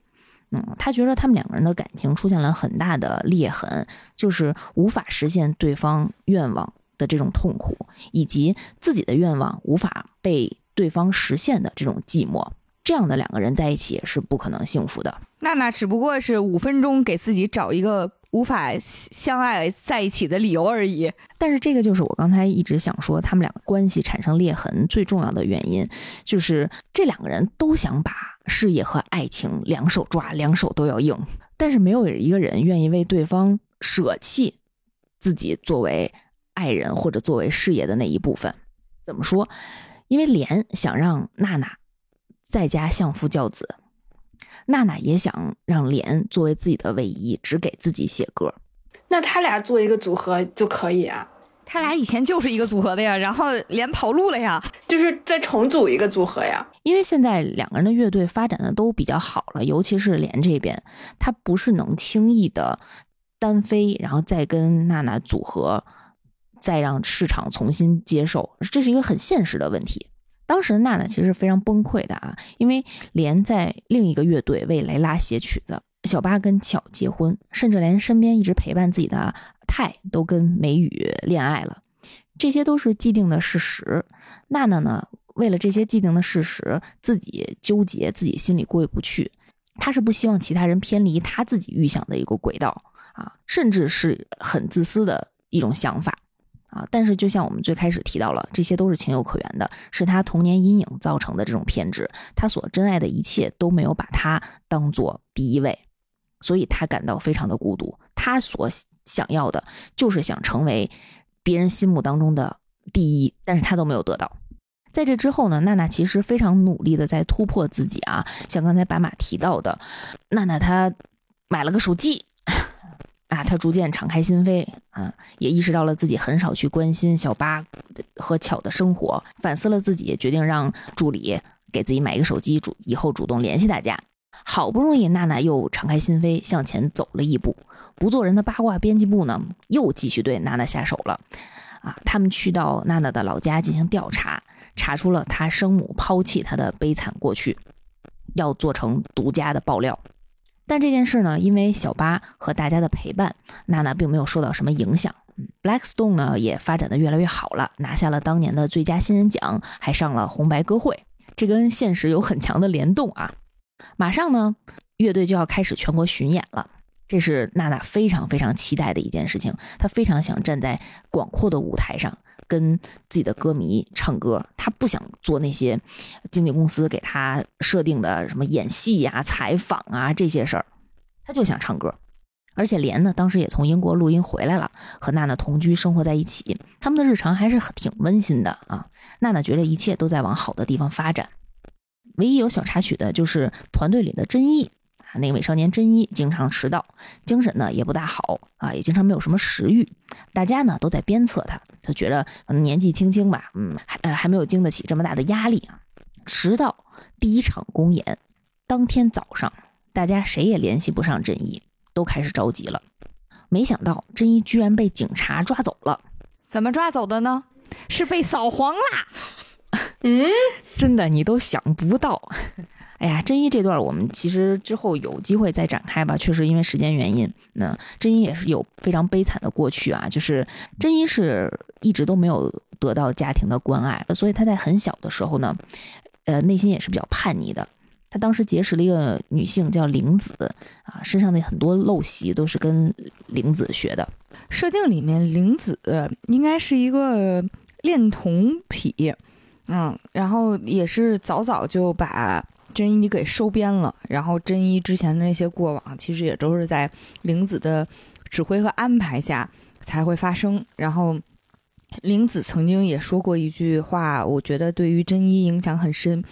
嗯，她觉得他们两个人的感情出现了很大的裂痕，就是无法实现对方愿望的这种痛苦，以及自己的愿望无法被。对方实现的这种寂寞，这样的两个人在一起是不可能幸福的。娜娜只不过是五分钟给自己找一个无法相爱在一起的理由而已。但是这个就是我刚才一直想说，他们两个关系产生裂痕最重要的原因，就是这两个人都想把事业和爱情两手抓，两手都要硬，但是没有一个人愿意为对方舍弃自己作为爱人或者作为事业的那一部分。怎么说？因为莲想让娜娜在家相夫教子，娜娜也想让莲作为自己的唯一，只给自己写歌。那他俩做一个组合就可以啊？他俩以前就是一个组合的呀，然后莲跑路了呀，就是再重组一个组合呀。因为现在两个人的乐队发展的都比较好了，尤其是莲这边，他不是能轻易的单飞，然后再跟娜娜组合。再让市场重新接受，这是一个很现实的问题。当时娜娜其实是非常崩溃的啊，因为连在另一个乐队为雷拉写曲子，小巴跟巧结婚，甚至连身边一直陪伴自己的泰都跟梅雨恋爱了，这些都是既定的事实。娜娜呢，为了这些既定的事实，自己纠结，自己心里过意不去。她是不希望其他人偏离她自己预想的一个轨道啊，甚至是很自私的一种想法。但是，就像我们最开始提到了，这些都是情有可原的，是他童年阴影造成的这种偏执。他所珍爱的一切都没有把他当做第一位，所以他感到非常的孤独。他所想要的就是想成为别人心目当中的第一，但是他都没有得到。在这之后呢，娜娜其实非常努力的在突破自己啊，像刚才白马提到的，娜娜她买了个手机。啊，他逐渐敞开心扉，啊，也意识到了自己很少去关心小八和巧的生活，反思了自己，决定让助理给自己买一个手机，主以后主动联系大家。好不容易，娜娜又敞开心扉向前走了一步。不做人的八卦编辑部呢，又继续对娜娜下手了。啊，他们去到娜娜的老家进行调查，查出了她生母抛弃她的悲惨过去，要做成独家的爆料。但这件事呢，因为小巴和大家的陪伴，娜娜并没有受到什么影响。Blackstone 呢也发展的越来越好了，拿下了当年的最佳新人奖，还上了红白歌会，这跟现实有很强的联动啊！马上呢，乐队就要开始全国巡演了，这是娜娜非常非常期待的一件事情。她非常想站在广阔的舞台上，跟自己的歌迷唱歌。他不想做那些经纪公司给他设定的什么演戏呀、采访啊这些事儿。他就想唱歌，而且莲呢，当时也从英国录音回来了，和娜娜同居生活在一起，他们的日常还是挺温馨的啊。娜娜觉得一切都在往好的地方发展，唯一有小插曲的就是团队里的真一啊，那个美少年真一经常迟到，精神呢也不大好啊，也经常没有什么食欲，大家呢都在鞭策他，就觉得可能年纪轻轻吧，嗯，还呃还没有经得起这么大的压力啊。直到第一场公演当天早上。大家谁也联系不上真一，都开始着急了。没想到真一居然被警察抓走了。怎么抓走的呢？是被扫黄啦？嗯，真的你都想不到。哎呀，真一这段我们其实之后有机会再展开吧。确实因为时间原因，那真一也是有非常悲惨的过去啊。就是真一是一直都没有得到家庭的关爱，所以他在很小的时候呢，呃，内心也是比较叛逆的。他当时结识了一个女性，叫玲子啊，身上的很多陋习都是跟玲子学的。设定里面，玲子应该是一个恋童癖，嗯，然后也是早早就把真一给收编了。然后真一之前的那些过往，其实也都是在玲子的指挥和安排下才会发生。然后玲子曾经也说过一句话，我觉得对于真一影响很深。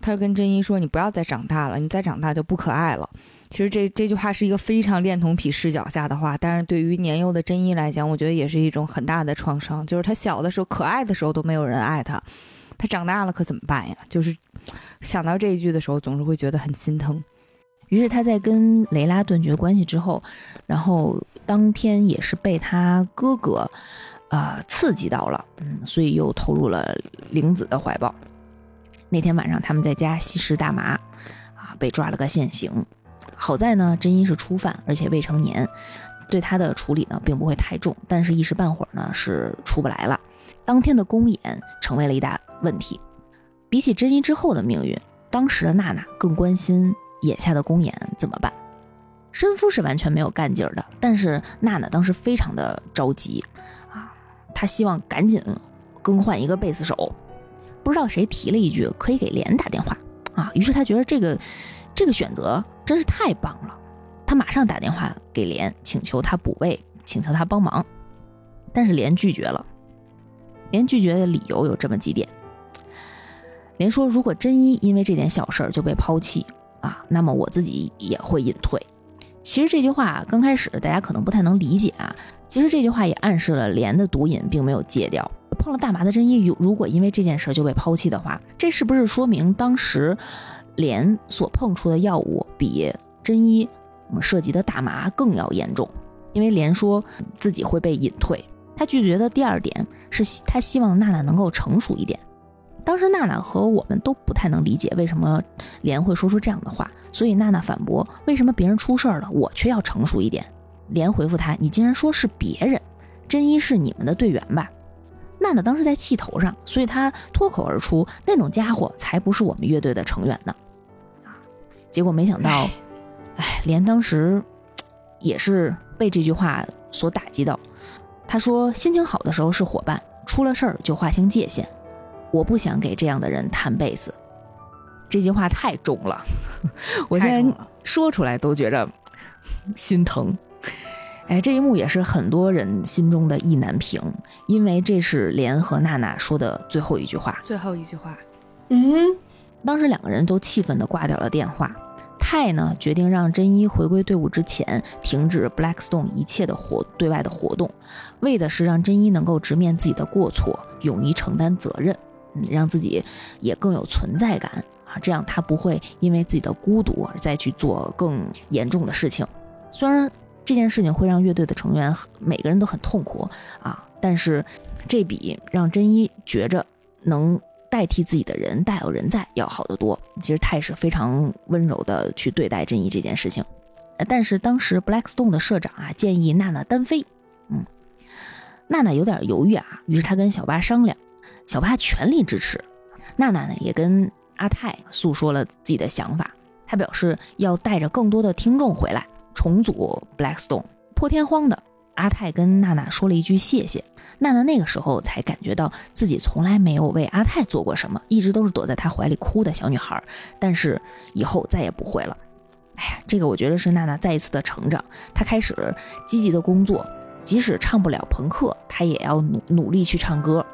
他跟真一说：“你不要再长大了，你再长大就不可爱了。”其实这这句话是一个非常恋童癖视角下的话，但是对于年幼的真一来讲，我觉得也是一种很大的创伤。就是他小的时候可爱的时候都没有人爱他，他长大了可怎么办呀？就是想到这一句的时候，总是会觉得很心疼。于是他在跟雷拉断绝关系之后，然后当天也是被他哥哥，呃刺激到了，嗯，所以又投入了玲子的怀抱。那天晚上他们在家吸食大麻，啊，被抓了个现行。好在呢，真一是初犯，而且未成年，对他的处理呢并不会太重，但是一时半会儿呢是出不来了。当天的公演成为了一大问题。比起真一之后的命运，当时的娜娜更关心。眼下的公演怎么办？申夫是完全没有干劲儿的，但是娜娜当时非常的着急啊，她希望赶紧更换一个贝斯手。不知道谁提了一句可以给莲打电话啊，于是她觉得这个这个选择真是太棒了，她马上打电话给莲，请求他补位，请求他帮忙。但是莲拒绝了，莲拒绝的理由有这么几点。连说，如果真一因为这点小事儿就被抛弃。啊，那么我自己也会隐退。其实这句话刚开始大家可能不太能理解啊。其实这句话也暗示了莲的毒瘾并没有戒掉。碰了大麻的真一，如如果因为这件事就被抛弃的话，这是不是说明当时莲所碰触的药物比真一我们涉及的大麻更要严重？因为莲说自己会被隐退。他拒绝的第二点是他希望娜娜能够成熟一点。当时娜娜和我们都不太能理解为什么莲会说出这样的话，所以娜娜反驳：“为什么别人出事儿了，我却要成熟一点？”莲回复他：“你竟然说是别人，真一是你们的队员吧？”娜娜当时在气头上，所以她脱口而出：“那种家伙才不是我们乐队的成员呢！”啊，结果没想到，哎，莲当时也是被这句话所打击到。他说：“心情好的时候是伙伴，出了事儿就划清界限。”我不想给这样的人弹贝斯，这句话太重了，我现在说出来都觉着心疼。哎，这一幕也是很多人心中的意难平，因为这是莲和娜娜说的最后一句话。最后一句话，嗯，当时两个人都气愤的挂掉了电话。泰呢决定让真一回归队伍之前停止 Blackstone 一切的活对外的活动，为的是让真一能够直面自己的过错，勇于承担责任。嗯，让自己也更有存在感啊，这样他不会因为自己的孤独而再去做更严重的事情。虽然这件事情会让乐队的成员每个人都很痛苦啊，但是这比让真一觉着能代替自己的人大有人在要好得多。其实泰是非常温柔的去对待真一这件事情，但是当时 Blackstone 的社长啊建议娜娜单飞，嗯，娜娜有点犹豫啊，于是他跟小八商量。小八全力支持，娜娜呢也跟阿泰诉说了自己的想法。他表示要带着更多的听众回来重组 Blackstone。破天荒的，阿泰跟娜娜说了一句谢谢。娜娜那个时候才感觉到自己从来没有为阿泰做过什么，一直都是躲在他怀里哭的小女孩。但是以后再也不会了。哎呀，这个我觉得是娜娜再一次的成长。她开始积极的工作，即使唱不了朋克，她也要努努力去唱歌。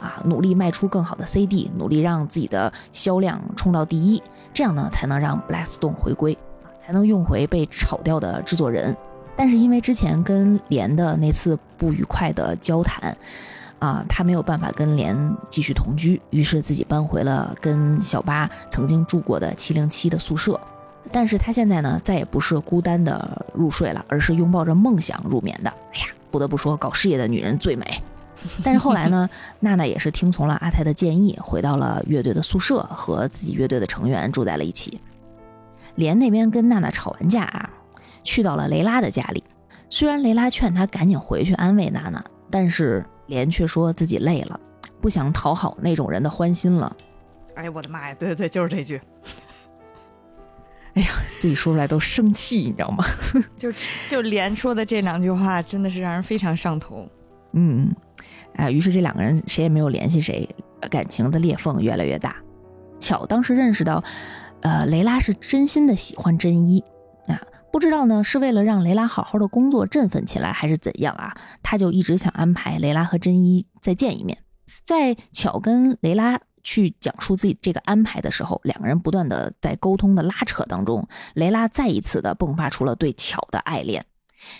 啊，努力卖出更好的 CD，努力让自己的销量冲到第一，这样呢才能让 Blackstone 回归，才能用回被炒掉的制作人。但是因为之前跟莲的那次不愉快的交谈，啊，他没有办法跟莲继续同居，于是自己搬回了跟小八曾经住过的七零七的宿舍。但是他现在呢，再也不是孤单的入睡了，而是拥抱着梦想入眠的。哎呀，不得不说，搞事业的女人最美。但是后来呢，娜娜也是听从了阿泰的建议，回到了乐队的宿舍，和自己乐队的成员住在了一起。莲那边跟娜娜吵完架啊，去到了雷拉的家里。虽然雷拉劝她赶紧回去安慰娜娜，但是莲却说自己累了，不想讨好那种人的欢心了。哎呀，我的妈呀！对对对，就是这句。哎呀，自己说出来都生气，你知道吗？就就连说的这两句话，真的是让人非常上头。嗯。啊，于是这两个人谁也没有联系谁，感情的裂缝越来越大。巧当时认识到，呃，雷拉是真心的喜欢真一啊，不知道呢是为了让雷拉好好的工作振奋起来，还是怎样啊？他就一直想安排雷拉和真一再见一面。在巧跟雷拉去讲述自己这个安排的时候，两个人不断的在沟通的拉扯当中，雷拉再一次的迸发出了对巧的爱恋。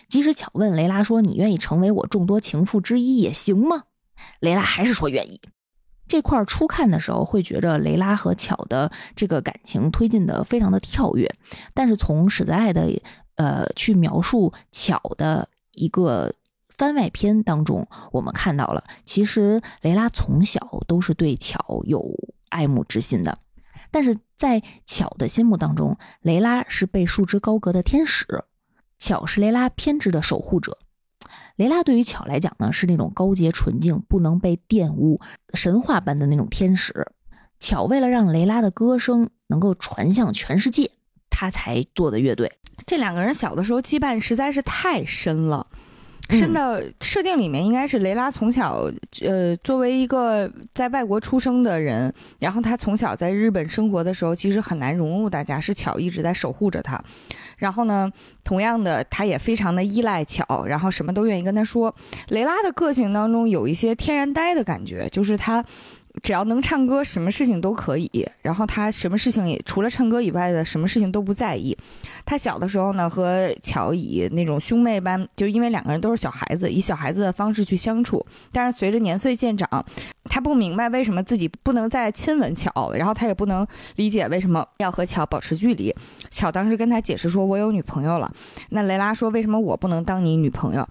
即使巧问雷拉说：“你愿意成为我众多情妇之一也行吗？”雷拉还是说愿意。这块初看的时候会觉着雷拉和巧的这个感情推进的非常的跳跃，但是从史在爱的呃去描述巧的一个番外篇当中，我们看到了其实雷拉从小都是对巧有爱慕之心的，但是在巧的心目当中，雷拉是被束之高阁的天使，巧是雷拉偏执的守护者。雷拉对于巧来讲呢，是那种高洁纯净、不能被玷污、神话般的那种天使。巧为了让雷拉的歌声能够传向全世界，他才做的乐队。这两个人小的时候羁绊实在是太深了。深到设定里面应该是雷拉从小，呃，作为一个在外国出生的人，然后他从小在日本生活的时候，其实很难融入大家，是巧一直在守护着他。然后呢，同样的，他也非常的依赖巧，然后什么都愿意跟他说。雷拉的个性当中有一些天然呆的感觉，就是他。只要能唱歌，什么事情都可以。然后他什么事情也除了唱歌以外的什么事情都不在意。他小的时候呢，和乔以那种兄妹般，就因为两个人都是小孩子，以小孩子的方式去相处。但是随着年岁渐长，他不明白为什么自己不能再亲吻乔，然后他也不能理解为什么要和乔保持距离。乔当时跟他解释说：“我有女朋友了。”那雷拉说：“为什么我不能当你女朋友？”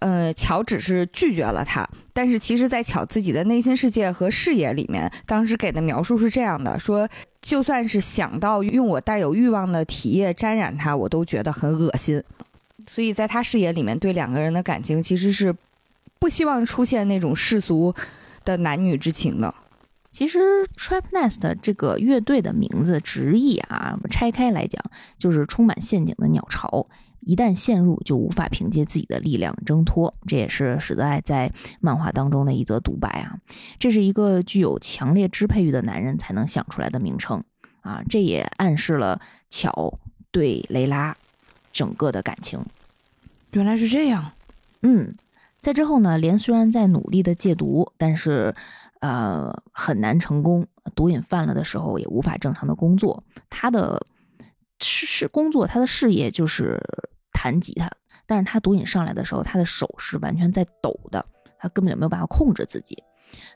呃，乔只是拒绝了他。但是其实，在巧自己的内心世界和视野里面，当时给的描述是这样的：说，就算是想到用我带有欲望的体液沾染他，我都觉得很恶心。所以在他视野里面，对两个人的感情其实是不希望出现那种世俗的男女之情呢。其实，Trap Nest 这个乐队的名字直译啊，拆开来讲，就是充满陷阱的鸟巢。一旦陷入，就无法凭借自己的力量挣脱。这也是史德爱在漫画当中的一则独白啊。这是一个具有强烈支配欲的男人才能想出来的名称啊。这也暗示了巧对雷拉整个的感情。原来是这样。嗯，在之后呢，莲虽然在努力的戒毒，但是呃很难成功。毒瘾犯了的时候，也无法正常的工作。他的事事工作，他的事业就是。弹吉他，但是他毒瘾上来的时候，他的手是完全在抖的，他根本就没有办法控制自己，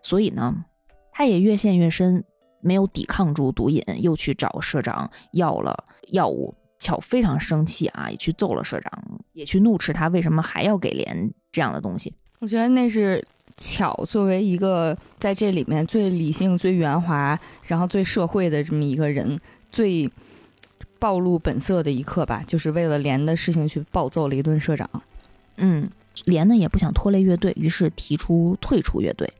所以呢，他也越陷越深，没有抵抗住毒瘾，又去找社长要了药物。巧非常生气啊，也去揍了社长，也去怒斥他为什么还要给莲这样的东西。我觉得那是巧作为一个在这里面最理性、最圆滑，然后最社会的这么一个人，最。暴露本色的一刻吧，就是为了连的事情去暴揍了一顿社长。嗯，连呢也不想拖累乐队，于是提出退出乐队。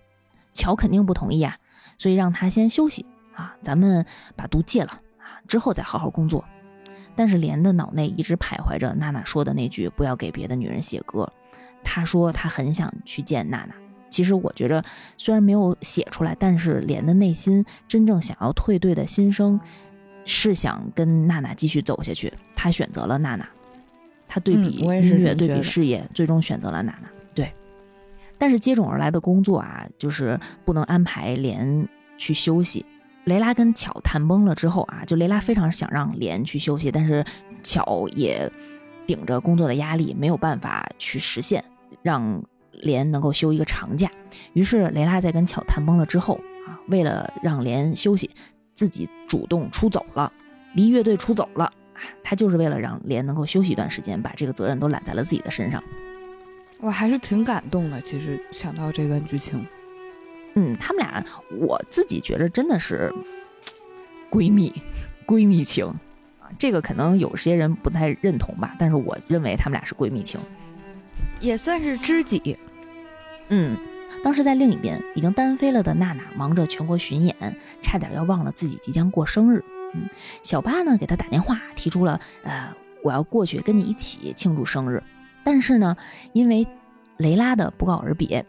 乔肯定不同意啊，所以让他先休息啊，咱们把毒戒了啊，之后再好好工作。但是连的脑内一直徘徊着娜娜说的那句“不要给别的女人写歌”。他说他很想去见娜娜。其实我觉着，虽然没有写出来，但是莲的内心真正想要退队的心声。是想跟娜娜继续走下去，他选择了娜娜，他对比音乐，对比事业，最终选择了娜娜。对，但是接踵而来的工作啊，就是不能安排莲去休息。雷拉跟巧谈崩了之后啊，就雷拉非常想让莲去休息，但是巧也顶着工作的压力，没有办法去实现让莲能够休一个长假。于是雷拉在跟巧谈崩了之后啊，为了让莲休息。自己主动出走了，离乐队出走了，他就是为了让莲能够休息一段时间，把这个责任都揽在了自己的身上。我还是挺感动的，其实想到这段剧情，嗯，他们俩，我自己觉得真的是 闺蜜，闺蜜情啊，这个可能有些人不太认同吧，但是我认为他们俩是闺蜜情，也算是知己，嗯。当时在另一边已经单飞了的娜娜忙着全国巡演，差点要忘了自己即将过生日。嗯，小巴呢给她打电话，提出了呃我要过去跟你一起庆祝生日。但是呢，因为雷拉的不告而别，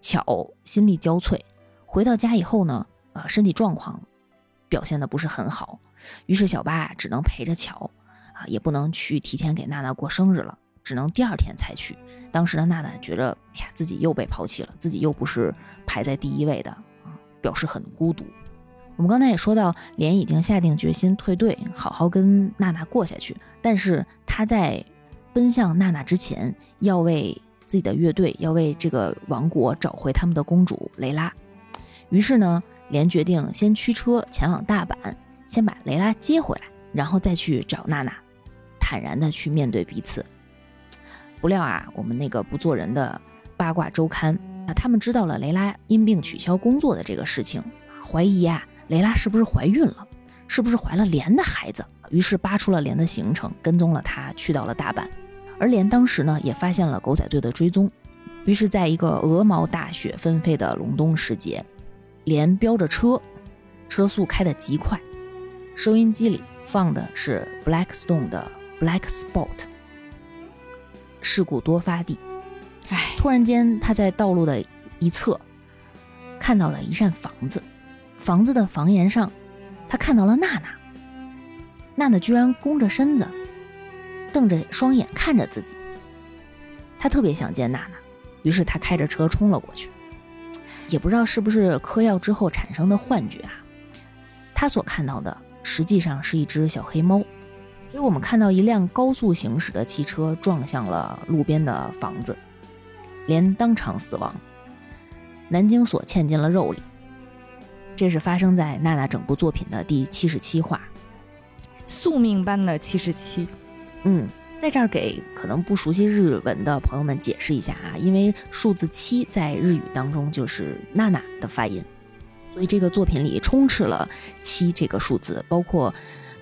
巧心力交瘁。回到家以后呢，呃身体状况表现的不是很好，于是小巴只能陪着乔，啊也不能去提前给娜娜过生日了。只能第二天才去。当时的娜娜觉着，哎呀，自己又被抛弃了，自己又不是排在第一位的啊，表示很孤独。我们刚才也说到，莲已经下定决心退队，好好跟娜娜过下去。但是他在奔向娜娜之前，要为自己的乐队，要为这个王国找回他们的公主雷拉。于是呢，莲决定先驱车前往大阪，先把雷拉接回来，然后再去找娜娜，坦然的去面对彼此。不料啊，我们那个不做人的八卦周刊啊，他们知道了雷拉因病取消工作的这个事情，怀疑啊，雷拉是不是怀孕了，是不是怀了莲的孩子？于是扒出了莲的行程，跟踪了他，去到了大阪。而莲当时呢，也发现了狗仔队的追踪。于是，在一个鹅毛大雪纷飞的隆冬时节，莲飙着车，车速开得极快，收音机里放的是 Blackstone 的《Black Spot》。事故多发地，唉，突然间，他在道路的一侧看到了一扇房子，房子的房檐上，他看到了娜娜。娜娜居然弓着身子，瞪着双眼看着自己。他特别想见娜娜。于是他开着车冲了过去，也不知道是不是嗑药之后产生的幻觉啊。他所看到的实际上是一只小黑猫，所以我们看到一辆高速行驶的汽车撞向了路边的房子，连当场死亡。南京锁嵌进了肉里。这是发生在娜娜整部作品的第七十七话，宿命般的七十七。嗯。在这儿给可能不熟悉日文的朋友们解释一下啊，因为数字七在日语当中就是娜娜的发音，所以这个作品里充斥了七这个数字，包括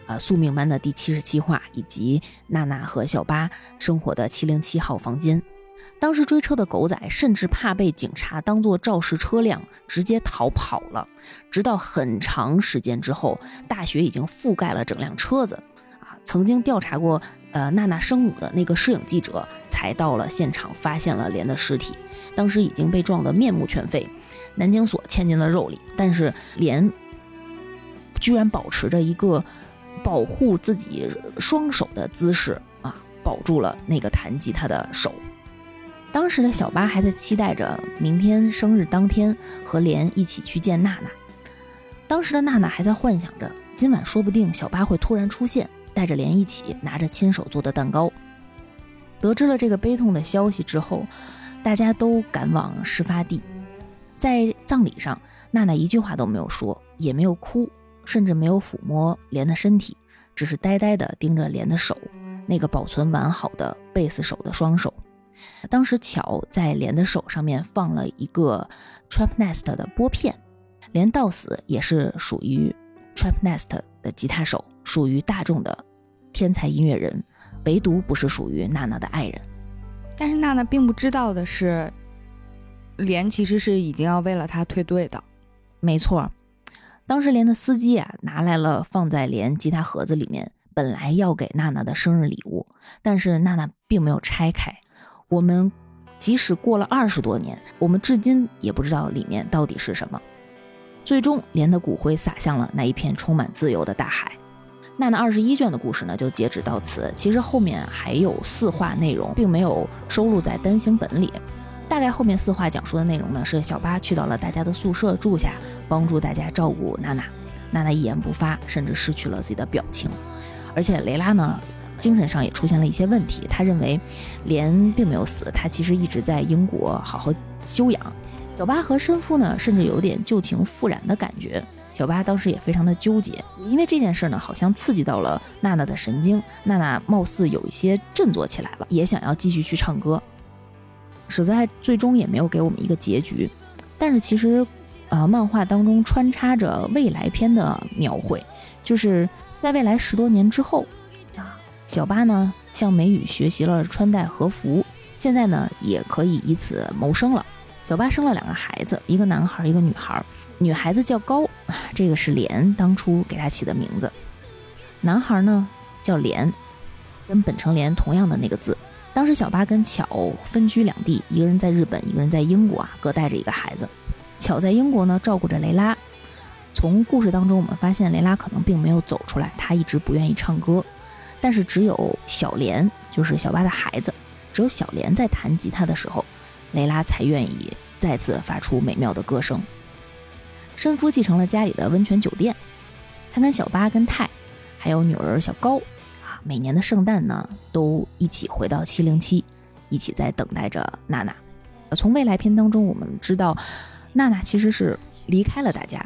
呃宿命般的第七十七话，以及娜娜和小八生活的七零七号房间。当时追车的狗仔甚至怕被警察当作肇事车辆，直接逃跑了。直到很长时间之后，大雪已经覆盖了整辆车子啊。曾经调查过，呃，娜娜生母的那个摄影记者才到了现场，发现了莲的尸体。当时已经被撞得面目全非，南京锁嵌进了肉里，但是莲居然保持着一个保护自己双手的姿势啊，保住了那个弹吉他的手。当时的小八还在期待着明天生日当天和莲一起去见娜娜。当时的娜娜还在幻想着，今晚说不定小八会突然出现。带着莲一起拿着亲手做的蛋糕，得知了这个悲痛的消息之后，大家都赶往事发地。在葬礼上，娜娜一句话都没有说，也没有哭，甚至没有抚摸莲的身体，只是呆呆地盯着莲的手，那个保存完好的贝斯手的双手。当时巧在莲的手上面放了一个 Trap Nest 的拨片，莲到死也是属于 Trap Nest 的吉他手。属于大众的天才音乐人，唯独不是属于娜娜的爱人。但是娜娜并不知道的是，莲其实是已经要为了他退队的。没错，当时莲的司机啊拿来了放在莲吉他盒子里面，本来要给娜娜的生日礼物，但是娜娜并没有拆开。我们即使过了二十多年，我们至今也不知道里面到底是什么。最终，莲的骨灰撒向了那一片充满自由的大海。娜娜二十一卷的故事呢，就截止到此。其实后面还有四话内容，并没有收录在单行本里。大概后面四话讲述的内容呢，是小八去到了大家的宿舍住下，帮助大家照顾娜娜。娜娜一言不发，甚至失去了自己的表情。而且雷拉呢，精神上也出现了一些问题。他认为莲并没有死，他其实一直在英国好好休养。小八和申夫呢，甚至有点旧情复燃的感觉。小八当时也非常的纠结，因为这件事呢，好像刺激到了娜娜的神经，娜娜貌似有一些振作起来了，也想要继续去唱歌。史在最终也没有给我们一个结局，但是其实，呃，漫画当中穿插着未来篇的描绘，就是在未来十多年之后，啊，小八呢向美宇学习了穿戴和服，现在呢也可以以此谋生了。小八生了两个孩子，一个男孩，一个女孩。女孩子叫高，这个是莲当初给她起的名字。男孩呢叫莲，跟本城莲同样的那个字。当时小八跟巧分居两地，一个人在日本，一个人在英国啊，各带着一个孩子。巧在英国呢照顾着雷拉。从故事当中我们发现，雷拉可能并没有走出来，她一直不愿意唱歌。但是只有小莲，就是小八的孩子，只有小莲在弹吉他的时候，雷拉才愿意再次发出美妙的歌声。申夫继承了家里的温泉酒店，他跟小八、跟泰，还有女儿小高，啊，每年的圣诞呢，都一起回到七零七，一起在等待着娜娜。从未来篇当中，我们知道，娜娜其实是离开了大家，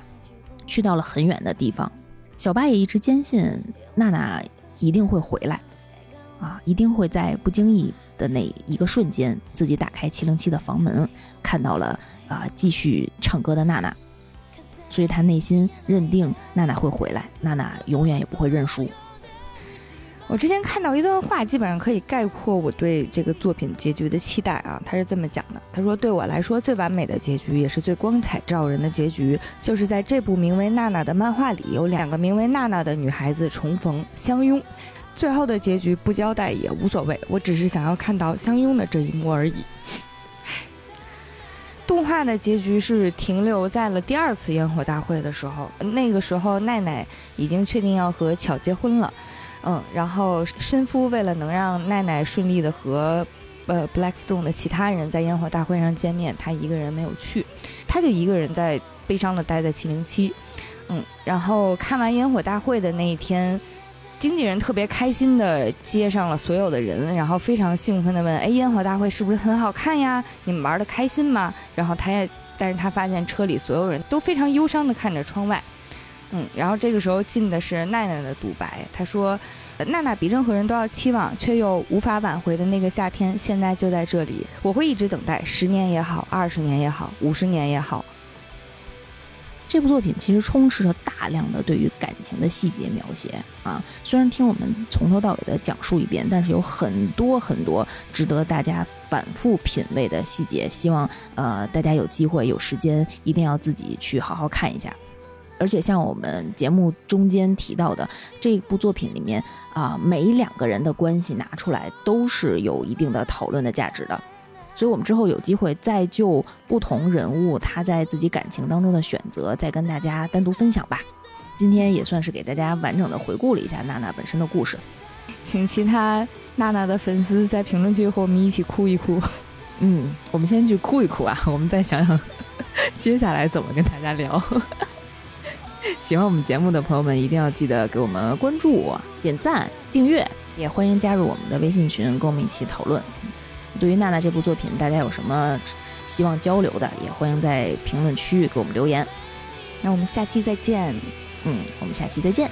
去到了很远的地方。小八也一直坚信娜娜一定会回来，啊，一定会在不经意的那一个瞬间，自己打开七零七的房门，看到了啊继续唱歌的娜娜，所以他内心认定娜娜会回来，娜娜永远也不会认输。我之前看到一段话，基本上可以概括我对这个作品结局的期待啊。他是这么讲的：他说，对我来说，最完美的结局，也是最光彩照人的结局，就是在这部名为《娜娜》的漫画里，有两个名为娜娜的女孩子重逢相拥。最后的结局不交代也无所谓，我只是想要看到相拥的这一幕而已。动画的结局是停留在了第二次烟火大会的时候，那个时候奈奈已经确定要和巧结婚了。嗯，然后申夫为了能让奈奈顺利的和，呃，Blackstone 的其他人在烟火大会上见面，他一个人没有去，他就一个人在悲伤的待在七零七。嗯，然后看完烟火大会的那一天，经纪人特别开心的接上了所有的人，然后非常兴奋的问：“哎，烟火大会是不是很好看呀？你们玩的开心吗？”然后他也，但是他发现车里所有人都非常忧伤的看着窗外。嗯，然后这个时候进的是奈奈的独白，她说：“娜娜比任何人都要期望，却又无法挽回的那个夏天，现在就在这里。我会一直等待，十年也好，二十年也好，五十年也好。”这部作品其实充斥着大量的对于感情的细节描写啊，虽然听我们从头到尾的讲述一遍，但是有很多很多值得大家反复品味的细节，希望呃大家有机会有时间一定要自己去好好看一下。而且像我们节目中间提到的这部作品里面啊，每两个人的关系拿出来都是有一定的讨论的价值的，所以我们之后有机会再就不同人物他在自己感情当中的选择，再跟大家单独分享吧。今天也算是给大家完整的回顾了一下娜娜本身的故事，请其他娜娜的粉丝在评论区和我们一起哭一哭。嗯，我们先去哭一哭啊，我们再想想 接下来怎么跟大家聊。喜欢我们节目的朋友们，一定要记得给我们关注、点赞、订阅，也欢迎加入我们的微信群，跟我们一起讨论。对于娜娜这部作品大家有什么希望交流的也欢迎在评论区给我们留言。那我们下期再见。嗯我们下期再见。